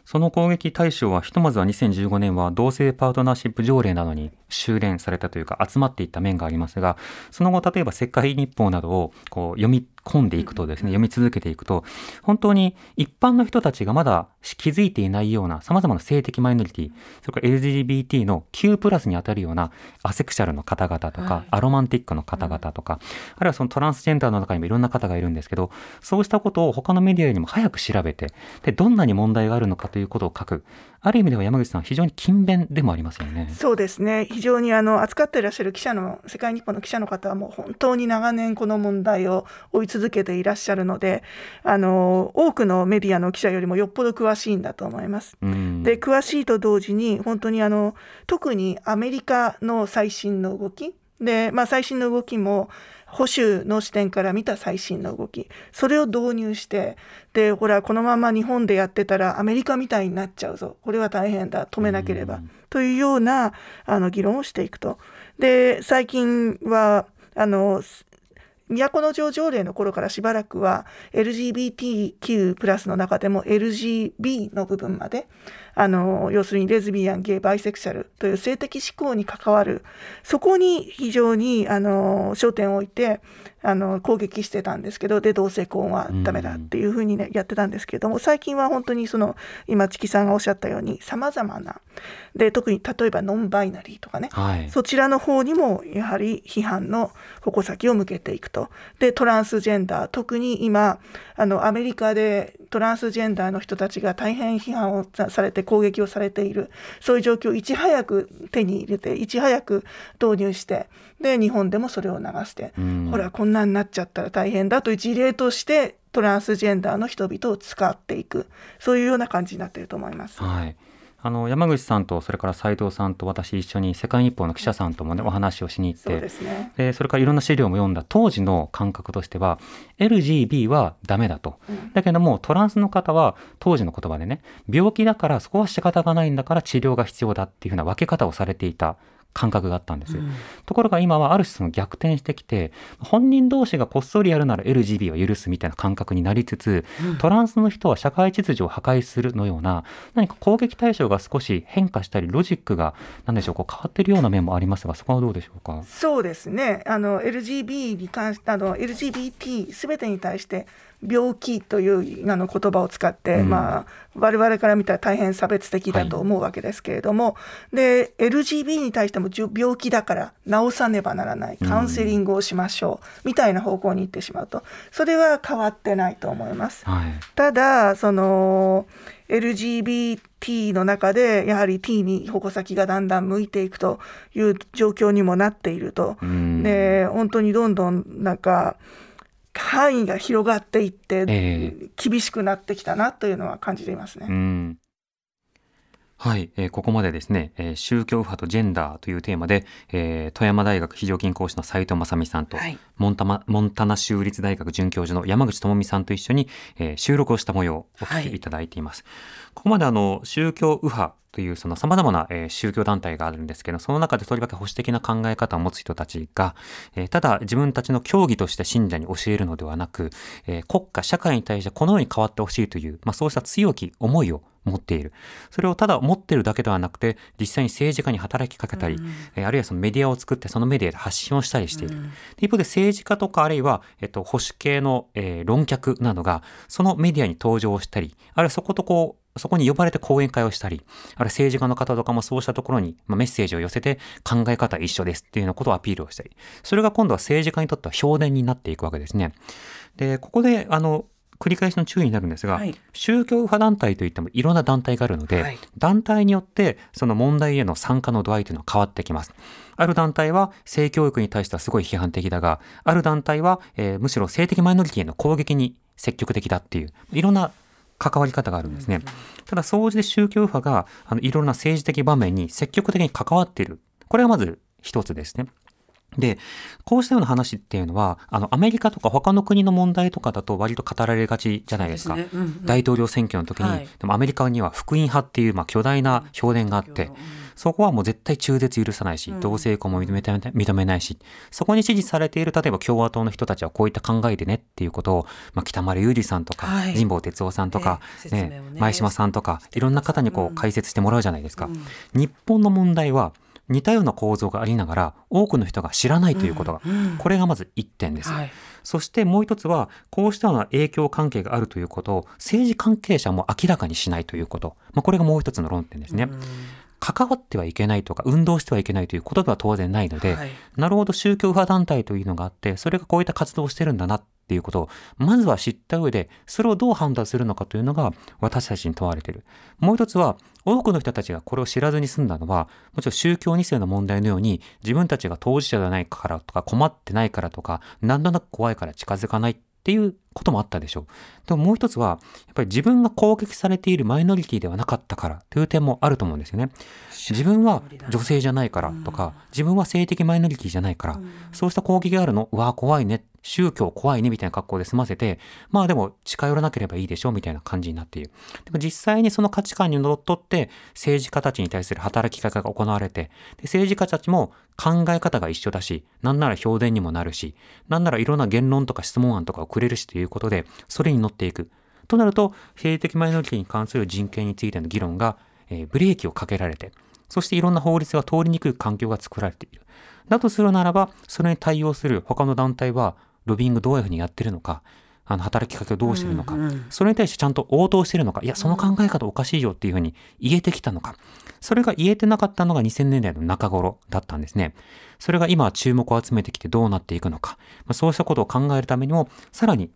その攻撃対象はひとまずは2015年は同性パートナーシップ条例などに修練されたというか集まっていった面がありますがその後例えば世界日報などをこう読み込んでいくとですね読み続けていくと本当に一般の人たちがまだ気づいていないような様々な性的マイノリティそれから LGBT の Q プラスにあたるようなアセクシャルの方々とか、はい。アロマンティックの方々とか、あるいはそのトランスジェンダーの中にもいろんな方がいるんですけどそうしたことを他のメディアよりも早く調べてでどんなに問題があるのかということを書く。ある意味では山口さん非常に勤勉でもありますよね。そうですね。非常にあの扱っていらっしゃる記者の世界日報の記者の方はもう本当に長年この問題を追い続けていらっしゃるのであの多くのメディアの記者よりもよっぽど詳しいんだと思います。うん。で詳しいと同時に本当にあの特にアメリカの最新の動きで、まあ、最新の動きも保守の視点から見た最新の動きそれを導入してでほらこのまま日本でやってたらアメリカみたいになっちゃうぞ。これは大変だ。止めなければ、うん。というようなあの議論をしていくと。で最近はあの都城条例の頃からしばらくは LGBTQ+ プラスの中でも LGB の部分まであの要するにレズビアンゲイバイセクシャルという性的指向に関わるそこに非常にあの焦点を置いてあの攻撃してたんですけどで同性婚はダメだっていうふうにねやってたんですけれども最近は本当にその今チキさんがおっしゃったようにさまざまなで特に例えばノンバイナリーとかねはい。そちらの方にもやはり批判の矛先を向けていくと。でトランスジェンダー特に今あのアメリカでトランスジェンダーの人たちが大変批判をされて攻撃をされているそういう状況をいち早く手に入れていち早く導入してで日本でもそれを流して、うんほらこんなになっちゃったら大変だという事例としてトランスジェンダーの人々を使っていくそういうような感じになっていると思います。はい。あの山口さんとそれから斉藤さんと私一緒に世界日報の記者さんともねお話をしに行ってそうですね。でそれからいろんな資料も読んだ当時の感覚としては LGB はダメだと、だけどもトランスの方は当時の言葉でね病気だからそこは仕方がないんだから治療が必要だっていうふうな分け方をされていた感覚があったんです、ところが今はある種その逆転してきて本人同士がこっそりやるなら LGB は許すみたいな感覚になりつつ、トランスの人は社会秩序を破壊するのような何か攻撃対象が少し変化したりロジックが何でしょうこう変わってるような面もありますがそこはどうでしょうか？そうですね。あの LGB に関してあの LGBT すべてに対して病気というあの言葉を使って、うん。まあ我々から見たら大変差別的だと思うわけですけれども、で LGB に対しても病気だから治さねばならないカウンセリングをしましょう、みたいな方向に行ってしまうと。それは変わってないと思います。はい。ただその LGBT の中でやはり T に矛先がだんだん向いていくという状況にもなっていると、うん。で本当にどんどんなんか範囲が広がっていって、え厳しくなってきたなというのは感じていますね。うん。はい、えーここまでですね、えー宗教右派とジェンダーというテーマで、えー富山大学非常勤講師の斉藤正美さんと、はい。モンタマモンタナ州立大学准教授の山口智美さんと一緒に、えー収録をした模様をお聞きいただいています。ここまであの宗教右派というその様々な、えー宗教団体があるんですけど、その中でとりわけ保守的な考え方を持つ人たちが、えーただ自分たちの教義として信者に教えるのではなく、えー国家、社会に対してこのように変わってほしいという、まあそうした強き思いを持っている。それをただ持ってるだけではなくて、実際に政治家に働きかけたり、えーあるいはそのメディアを作ってそのメディアで発信をしたりしている。で一方で政治家とかあるいは、えっと、保守系の、えー論客などが、そのメディアに登場したり、あるいはそことこう、そこに呼ばれて講演会をしたり、あるいは政治家の方とかもそうしたところに、まあ、メッセージを寄せて考え方は一緒ですっていうようなことをアピールをしたり、それが今度は政治家にとっては評伝になっていくわけですね。で、ここで、あの、繰り返しの注意になるんですが、はい宗教右派団体といってもいろんな団体があるので、はい団体によってその問題への参加の度合いというのは変わってきます。ある団体は性教育に対してはすごい批判的だが、ある団体は、えーむしろ性的マイノリティへの攻撃に積極的だっていう、いろんな関わり方があるんですね。ただ、総じて宗教右派があのいろんな政治的場面に積極的に関わっている。これがまず一つですね。で、こうしたような話っていうのは、あの、アメリカとか他の国の問題とかだと割と語られがちじゃないですか。すねうんうん大統領選挙の時に、はいでもアメリカには福音派っていう、まあ、巨大な評伝があって、そこはもう絶対中絶許さないし、同性婚も認めて認めないし、そこに支持されている、例えば共和党の人たちはこういった考えでねっていうことを、まあ、北丸裕二さんとか、はい。神保哲夫さんとか、ええ説明をね前島さんとか、いろんな方にこううん。解説してもらうじゃないですか。日本の問題は、似たような構造がありながら、多くの人が知らないということが、これがまず一点です。はい。そしてもう一つは、こうしたような影響関係があるということを、政治関係者も明らかにしないということ。まあ、これがもう一つの論点ですね。関わってはいけないとか、運動してはいけないという言葉は当然ないので、はいなるほど宗教右派団体というのがあって、それがこういった活動をしてるんだなっていうことを、まずは知った上で、それをどう判断するのかというのが私たちに問われている。もう一つは、多くの人たちがこれを知らずに済んだのは、もちろん宗教2世の問題のように、自分たちが当事者ではないからとか、困ってないからとか、なんとなく怖いから近づかないっていうこともあったでしょう。でももう一つは、やっぱり自分が攻撃されているマイノリティではなかったからという点もあると思うんですよね。自分は女性じゃないからとか、自分は性的マイノリティじゃないから、そうした攻撃があるの、うわー怖いね、宗教怖いねみたいな格好で済ませて、まあでも近寄らなければいいでしょみたいな感じになっている。でも実際にその価値観にのっとって政治家たちに対する働きかけが行われて、で政治家たちも考え方が一緒だし、なんなら評伝にもなるし、なんならいろんな言論とか質問案とかをくれるしということで、それに乗っていく。となると、性的マイノリティに関する人権についての議論が、えーブレーキをかけられて、そしていろんな法律が通りにくい環境が作られている。だとするならば、それに対応する他の団体は、ロビングどういうふうにやってるのか、あの、働きかけをどうしてるのか、それに対してちゃんと応答してるのか、いや、その考え方おかしいよっていうふうに言えてきたのか、それが言えてなかったのが2000年代の中頃だったんですね。それが今注目を集めてきてどうなっていくのか、まあ、そうしたことを考えるためにも、さらに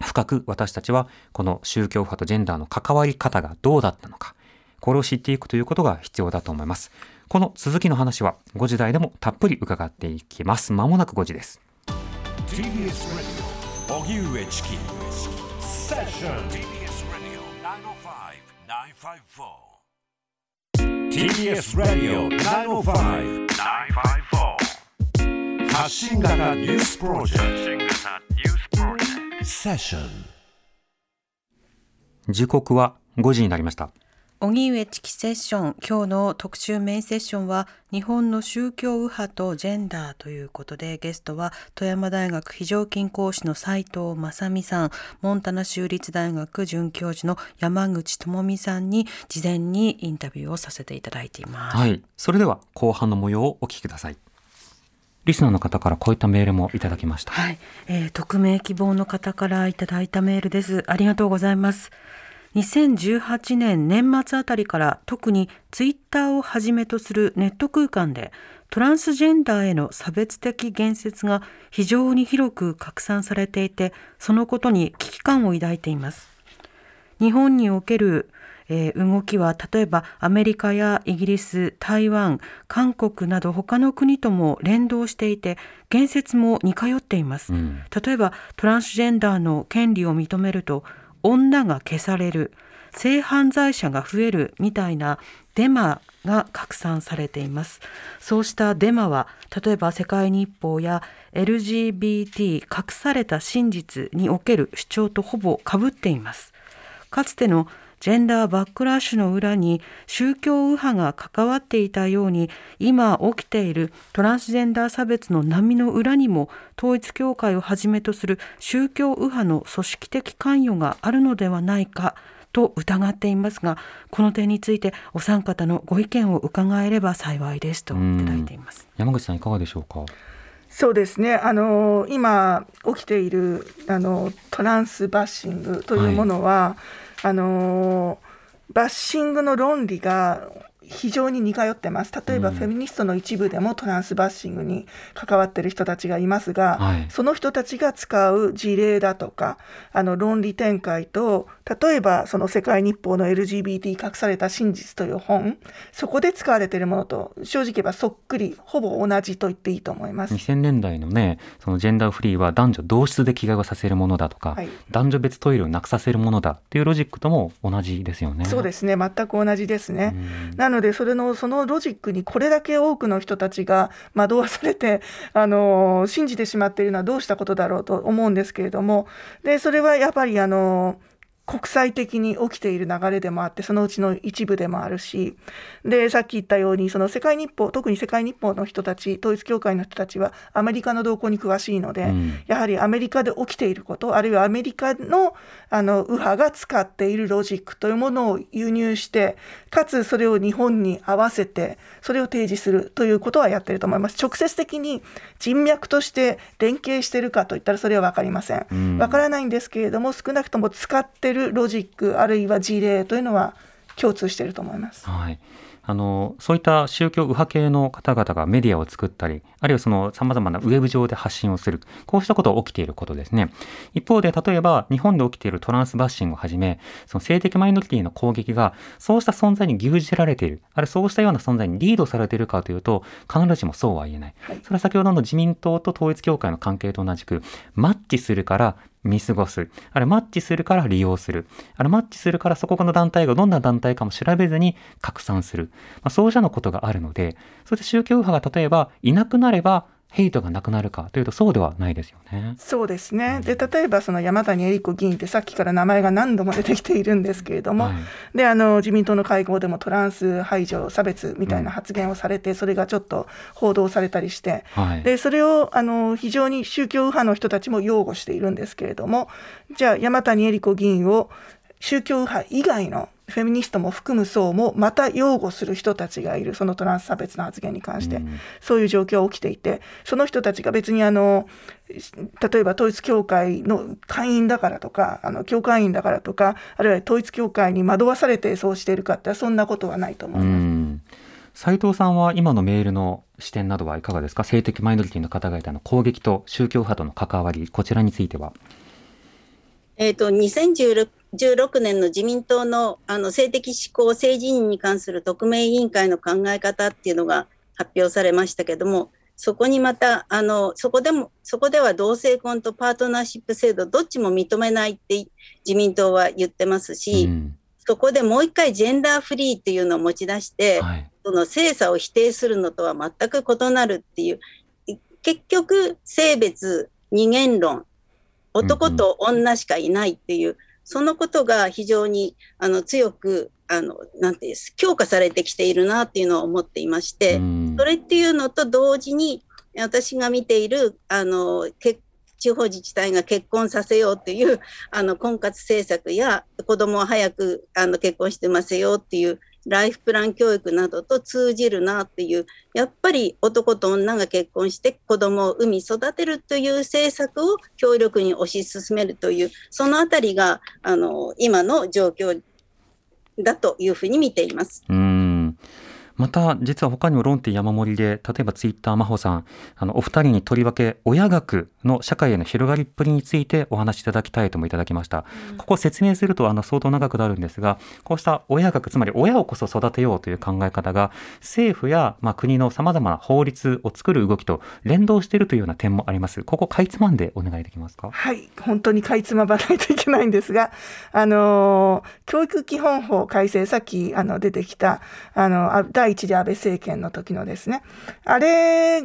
深く私たちはこの宗教派とジェンダーの関わり方がどうだったのか、これを知っていくということが必要だと思います。この続きの話は5時台でもたっぷり伺っていきます。まもなく5時です。TBS Radio 荻上チキセッション TBS Radio 905 954発信型ニュースプロジェクト時刻は5時になりました。荻上チキセッション今日の特集メインセッションは日本の宗教右派とジェンダーということでゲストは富山大学非常勤講師の斉藤正美さんモンタナ州立大学准教授の山口智美さんに事前にインタビューをさせていただいています。はい。それでは後半の模様をお聞きください。リスナーの方からこういったメールもいただきました。はい、えー匿名希望の方からいただいたメールです。ありがとうございます。2018年年末あたりから特にツイッターをはじめとするネット空間でトランスジェンダーへの差別的言説が非常に広く拡散されていてそのことに危機感を抱いています。日本における、えー動きは例えばアメリカやイギリス台湾韓国など他の国とも連動していて言説も似通っています、うん。例えばトランスジェンダーの権利を認めると女が消される性犯罪者が増えるみたいなデマが拡散されています。そうしたデマは例えば世界日報や LGBT 隠された真実における主張とほぼ被っています。かつてのジェンダーバックラッシュの裏に宗教右派が関わっていたように今起きているトランスジェンダー差別の波の裏にも統一教会をはじめとする宗教右派の組織的関与があるのではないかと疑っていますがこの点についてお三方のご意見を伺えれば幸いですといただいています。山口さんいかがでしょうか？そうですねあの今起きているあのトランスバッシングというものは、あのバッシングの論理が非常に似通ってます例えば、うんフェミニストの一部でもトランスバッシングに関わってる人たちがいますが、はいその人たちが使う事例だとかあの論理展開と例えばその世界日報の LGBT 隠された真実という本そこで使われているものと正直言えばそっくりほぼ同じと言っていいと思います。2000年代のね、そのジェンダーフリーは男女同質で着替えをさせるものだとか、はい男女別トイレをなくさせるものだっていうロジックとも同じですよね。そうですね全く同じですね。うんなののでそれのそのロジックにこれだけ多くの人たちが惑わされてあの信じてしまっているのはどうしたことだろうと思うんですけれども。でそれはやっぱりあの国際的に起きている流れでもあってそのうちの一部でもあるしでさっき言ったようにその世界日報特に世界日報の人たち統一教会の人たちはアメリカの動向に詳しいので、うん。やはりアメリカで起きていることあるいはアメリカのあの右派が使っているロジックというものを輸入してかつそれを日本に合わせてそれを提示するということはやってると思います。直接的に人脈として連携しているかといったらそれは分かりません。うん。分からないんですけれども少なくとも使ってるロジックあるいは事例というのは共通していると思います。はい。あのそういった宗教右派系の方々がメディアを作ったりあるいはそのさまざまなウェブ上で発信をするこうしたことが起きていることですね一方で例えば日本で起きているトランスバッシングをはじめその性的マイノリティの攻撃がそうした存在に牛耳られているあるいはそうしたような存在にリードされているかというと必ずしもそうは言えない、それは先ほどの自民党と統一教会の関係と同じくマッチするから見過ごす。あれマッチするから利用する。あれマッチするからそこの団体がどんな団体かも調べずに拡散する。まあ、そうじゃのことがあるので、そして宗教右派が例えばいなくなればヘイトがなくなるかというとそうではないですよね。そうですねで例えばその山谷恵理子議員ってさっきから名前が何度も出てきているんですけれども、はいであの自民党の会合でもトランス排除差別みたいな発言をされて、それがちょっと報道されたりして、はい。でそれをあの非常に宗教右派の人たちも擁護しているんですけれどもじゃあ山谷恵理子議員を宗教右派以外のフェミニストも含む層もまた擁護する人たちがいるそのトランス差別の発言に関して、うんそういう状況が起きていてその人たちが別にあの例えば統一教会の会員だからとかあの教会員だからとかあるいは統一教会に惑わされてそうしているかってそんなことはないと思ういます。ん。斉藤さんは今のメールの視点などはいかがですか？性的マイノリティの方々への攻撃と宗教派との関わり、こちらについては。えー、と2016年の自民党のあの性的指向性自認に関する特命委員会の考え方っていうのが発表されましたけどもそこにまたあのそこでもそこでは同性婚とパートナーシップ制度どっちも認めないって自民党は言ってますし、うんそこでもう一回ジェンダーフリーっていうのを持ち出して、はい。その性差を否定するのとは全く異なるっていう、い結局、性別、二元論、男と女しかいないっていう、そのことが非常にあの強く、あの、なんていうんです、強化されてきているなっていうのを思っていまして、うん。それっていうのと同時に、私が見ている、あの、結地方自治体が結婚させようという、あの、婚活政策や、子供を早く、あの、結婚してませようっていう、ライフプラン教育などと通じるなっていう、やっぱり男と女が結婚して子供を産み育てるという政策を強力に推し進めるという、そのあたりが、あの、今の状況だというふうに見ています。うん。また、実は他にも論点山盛りで、例えばツイッター真帆さん、あの、お二人にとりわけ親学の社会への広がりっぷりについてお話しいただきたいともいただきました。ここを説明すると、あの、相当長くなるんですが、こうした親学、つまり親をこそ育てようという考え方が、政府や、まあ、国の様々な法律を作る動きと連動しているというような点もあります。ここ、かいつまんでお願いできますか？はい、本当にかいつまばないといけないんですが、あの教育基本法改正、さっきあの出てきたあのあ第一次安倍政権の時のですね、あれ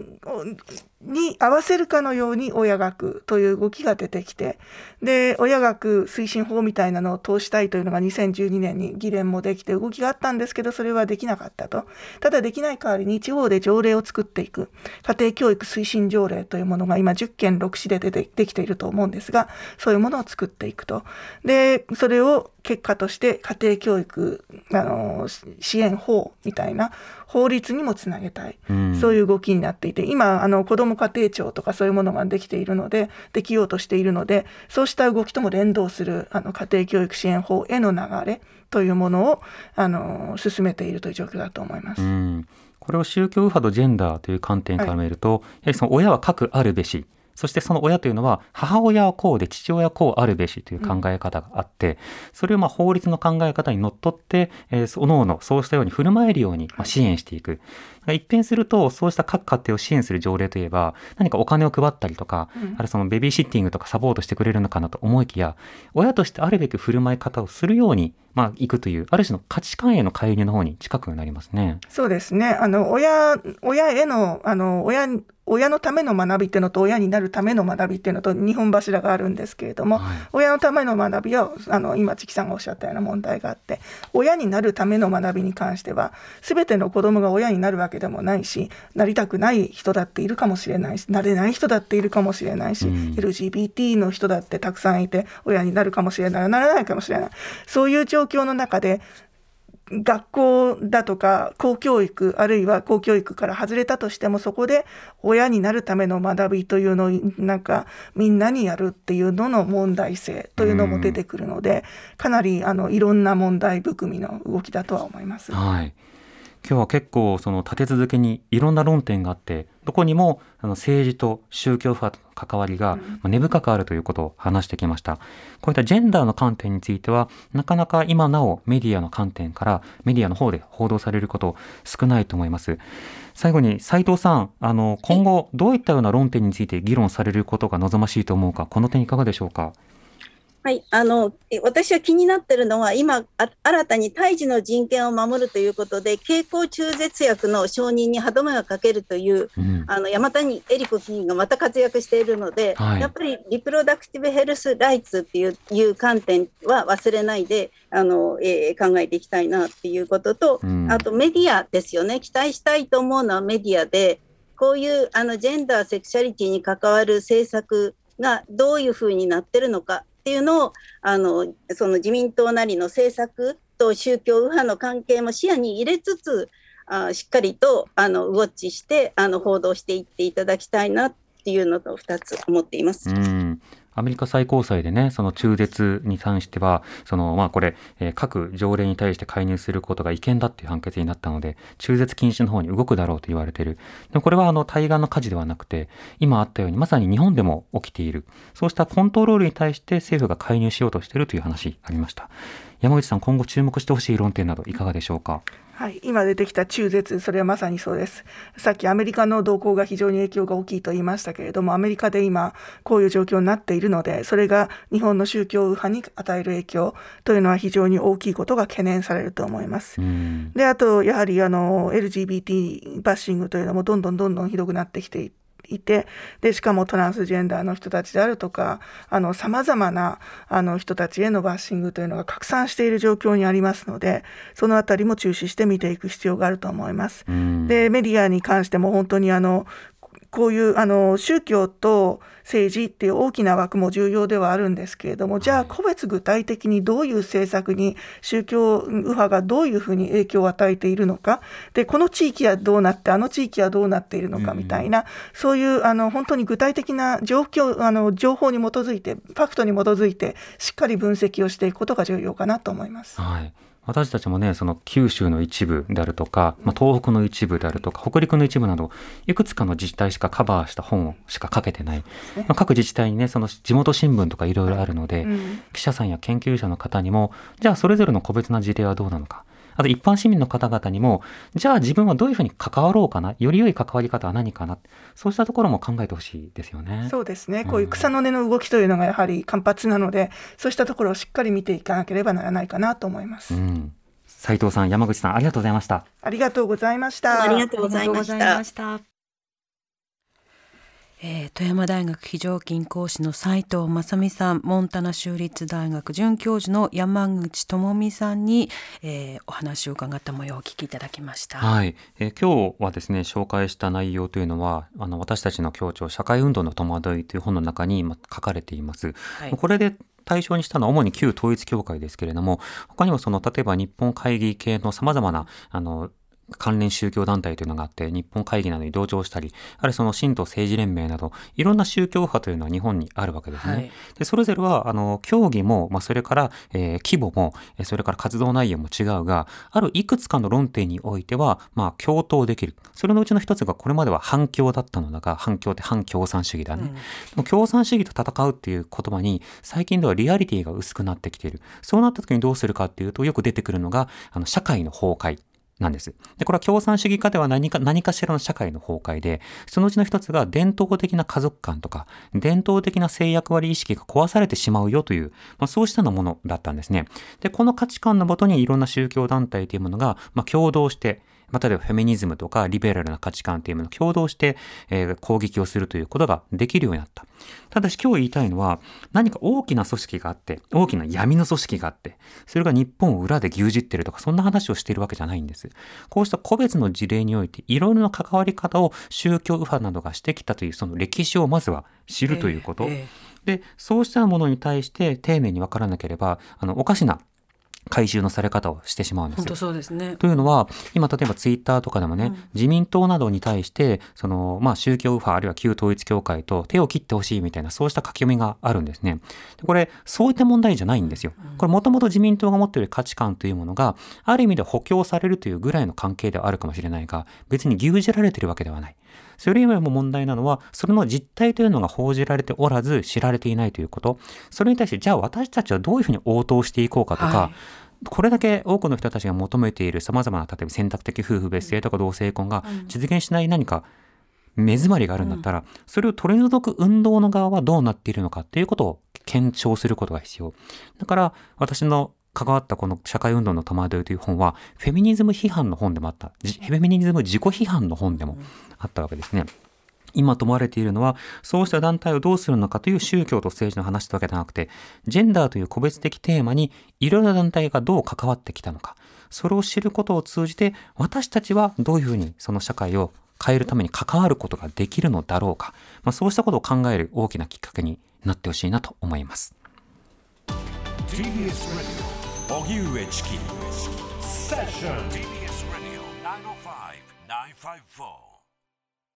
に合わせるかのように親学という動きが出てきて、で、親学推進法みたいなのを通したいというのが2012年に議連もできて動きがあったんですけど、それはできなかったと。ただできない代わりに地方で条例を作っていく、家庭教育推進条例というものが今10件6市で出てできていると思うんですが、そういうものを作っていくと。で、それを結果として家庭教育あの支援法みたいな法律にもつなげたい。うんそういう動きになっていて、今、あの子ども家庭庁とかそういうものができているので、できようとしているので、そうした動きとも連動するあの家庭教育支援法への流れというものをあの進めているという状況だと思います。うん、これを宗教右派とジェンダーという観点から見ると、やはりその親は核あるべしそしてその親というのは母親はこうで父親はこうあるべしという考え方があって、それをまあ法律の考え方にのっとって、えー、そののそうしたように振る舞えるようにまあ支援していく。一変するとそうした各家庭を支援する条例といえば何かお金を配ったりとか、うんあるいはそのベビーシッティングとかサポートしてくれるのかなと思いきや親としてあるべき振る舞い方をするようにまあいくというある種の価値観への介入の方に近くなりますね。そうですね。あの親親へのあの親親のための学びっていうのと親になるための学びっていうのと二本柱があるんですけれども、はい。親のための学びはあの今チキさんがおっしゃったような問題があって親になるための学びに関しては全ての子供が親になるわけでもないしなりたくない人だっているかもしれないしなれない人だっているかもしれないし、うん。LGBT の人だってたくさんいて親になるかもしれないならないかもしれない。そういう状況の中で学校だとか公教育あるいは公教育から外れたとしてもそこで親になるための学びというのをなんかみんなにやるっていうのの問題性というのも出てくるのでかなりあのいろんな問題含みの動きだとは思います。はい。今日は結構その立て続けにいろんな論点があってどこにもあの政治と宗教派との関わりがまあ根深くあるということを話してきました。こういったジェンダーの観点についてはなかなか今なおメディアの観点からメディアの方で報道されること少ないと思います。最後に斉藤さん、あの今後どういったような論点について議論されることが望ましいと思うか、この点いかがでしょうか？はい、あのえ私は気になってるのは今あ新たに胎児の人権を守るということで経口中絶薬の承認に歯止めをかけるといううん、あの山谷恵理子議員がまた活躍しているので、はい。やっぱりリプロダクティブヘルスライツっていういう観点は忘れないであの、えー考えていきたいなっていうことと、うん。あとメディアですよね。期待したいと思うのはメディアでこういうあのジェンダーセクシャリティに関わる政策がどういうふうになってるのかっていうのをあのその自民党なりの政策と宗教右派の関係も視野に入れつつあしっかりとあのウォッチしてあの報道していっていただきたいなっていうのと2つ思っています。うんアメリカ最高裁でね、その中絶に関しては、そのまあこれ、えー各条例に対して介入することが違憲だっていう判決になったので、中絶禁止の方に動くだろうと言われている。でもこれはあの対岸の火事ではなくて、今あったようにまさに日本でも起きている。そうしたコントロールに対して政府が介入しようとしているという話ありました。山口さん今後注目してほしい論点などいかがでしょうか？はい、今出てきた中絶、それはまさにそうです。さっきアメリカの動向が非常に影響が大きいと言いましたけれども、アメリカで今、こういう状況になっているので、それが日本の宗教右派に与える影響というのは非常に大きいことが懸念されると思います。うんで、あと、やはりあの LGBT バッシングというのもどんどんどんどんひどくなってきていいてでしかもトランスジェンダーの人たちであるとかさまざまなあの人たちへのバッシングというのが拡散している状況にありますのでそのあたりも注視して見ていく必要があると思います。うんでメディアに関しても本当にあのこういうあの宗教と政治っていう大きな枠も重要ではあるんですけれどもじゃあ個別具体的にどういう政策に宗教右派がどういうふうに影響を与えているのかでこの地域はどうなってあの地域はどうなっているのかみたいな、そういうあの本当に具体的な状況あの情報に基づいてファクトに基づいてしっかり分析をしていくことが重要かなと思います。はい。私たちもね、その九州の一部であるとか、まあ、東北の一部であるとか、北陸の一部など、いくつかの自治体しかカバーした本しか書けてない。まあ、各自治体にね、その地元新聞とかいろいろあるので、うん記者さんや研究者の方にも、じゃあそれぞれの個別な事例はどうなのか。あと一般市民の方々にも、じゃあ自分はどういうふうに関わろうかな？より良い関わり方は何かな？そうしたところも考えてほしいですよね。そうですね、こういう草の根の動きというのがやはり活発なので、そうしたところをしっかり見ていかなければならないかなと思います。うん。斉藤さん、山口さん、ありがとうございました。ありがとうございました。ありがとうございましたありがとうございま。したえー富山大学非常勤講師の斉藤正美さんモンタナ州立大学准教授の山口智美さんに、えーお話を伺った模様をお聞きいただきました。はい、えー今日はですね紹介した内容というのはあの私たちの協調社会運動の戸惑いという本の中にま書かれています。はいこれで対象にしたのは主に旧統一教会ですけれども他にもその例えば日本会議系のさまざまなあの関連宗教団体というのがあって、日本会議などに同調したり、あるいはその神道政治連盟など、いろんな宗教派というのは日本にあるわけですね。はい。でそれぞれはあの競技も、まあ、それから、えー規模もえーそれから活動内容も違うがあるいくつかの論点においては、まあ、共闘できる。それのうちの一つがこれまでは反共だったのだが反共って反共産主義だね、でも共産主義と戦うっていう言葉に最近ではリアリティが薄くなってきている。そうなった時にどうするかっていうとよく出てくるのがあの社会の崩壊なんです。で、これは共産主義下では何か、何かしらの社会の崩壊で、そのうちの一つが伝統的な家族観とか、伝統的な性役割意識が壊されてしまうよという、まあ、そうしたのものだったんですね。で、この価値観のもとにいろんな宗教団体というものが、まあ、共同して、まあ、例えばフェミニズムとかリベラルな価値観というものを共同して、えー攻撃をするということができるようになった。ただし今日言いたいのは何か大きな組織があって大きな闇の組織があってそれが日本を裏で牛耳ってるとかそんな話をしているわけじゃないんです。こうした個別の事例においていろいろな関わり方を宗教右派などがしてきたというその歴史をまずは知るということ。えでそうしたものに対して丁寧に分からなければあのおかしな回収のされ方をしてしまうんですよ本当。そうですね。というのは今例えばツイッターとかでもね、自民党などに対してその、まあ、宗教右派あるいは旧統一教会と手を切ってほしいみたいなそうした書き読みがあるんですね。でこれそういった問題じゃないんですよ。これもともと自民党が持っている価値観というものがある意味で補強されるというぐらいの関係ではあるかもしれないが別に牛耳られているわけではない。それ以外も問題なのは、それの実態というのが報じられておらず、知られていないということ。それに対して、じゃあ私たちはどういうふうに応答していこうかとか、はいこれだけ多くの人たちが求めている様々な、例えば選択的夫婦別姓とか同性婚が実現しない何か目詰まりがあるんだったら、それを取り除く運動の側はどうなっているのかっていうことを検証することが必要。だから、私の関わったこの社会運動の戸惑いという本は、フェミニズム批判の本でもあった。じフェミニズム自己批判の本でもあったわけですね。今問われているのは、そうした団体をどうするのかという宗教と政治の話というわけではなくて、ジェンダーという個別的テーマにいろいろな団体がどう関わってきたのか、それを知ることを通じて、私たちはどういうふうにその社会を変えるために関わることができるのだろうか、まあ、そうしたことを考える大きなきっかけになってほしいなと思います。TBS Radio 荻上チキセッション TBS Radio 905 954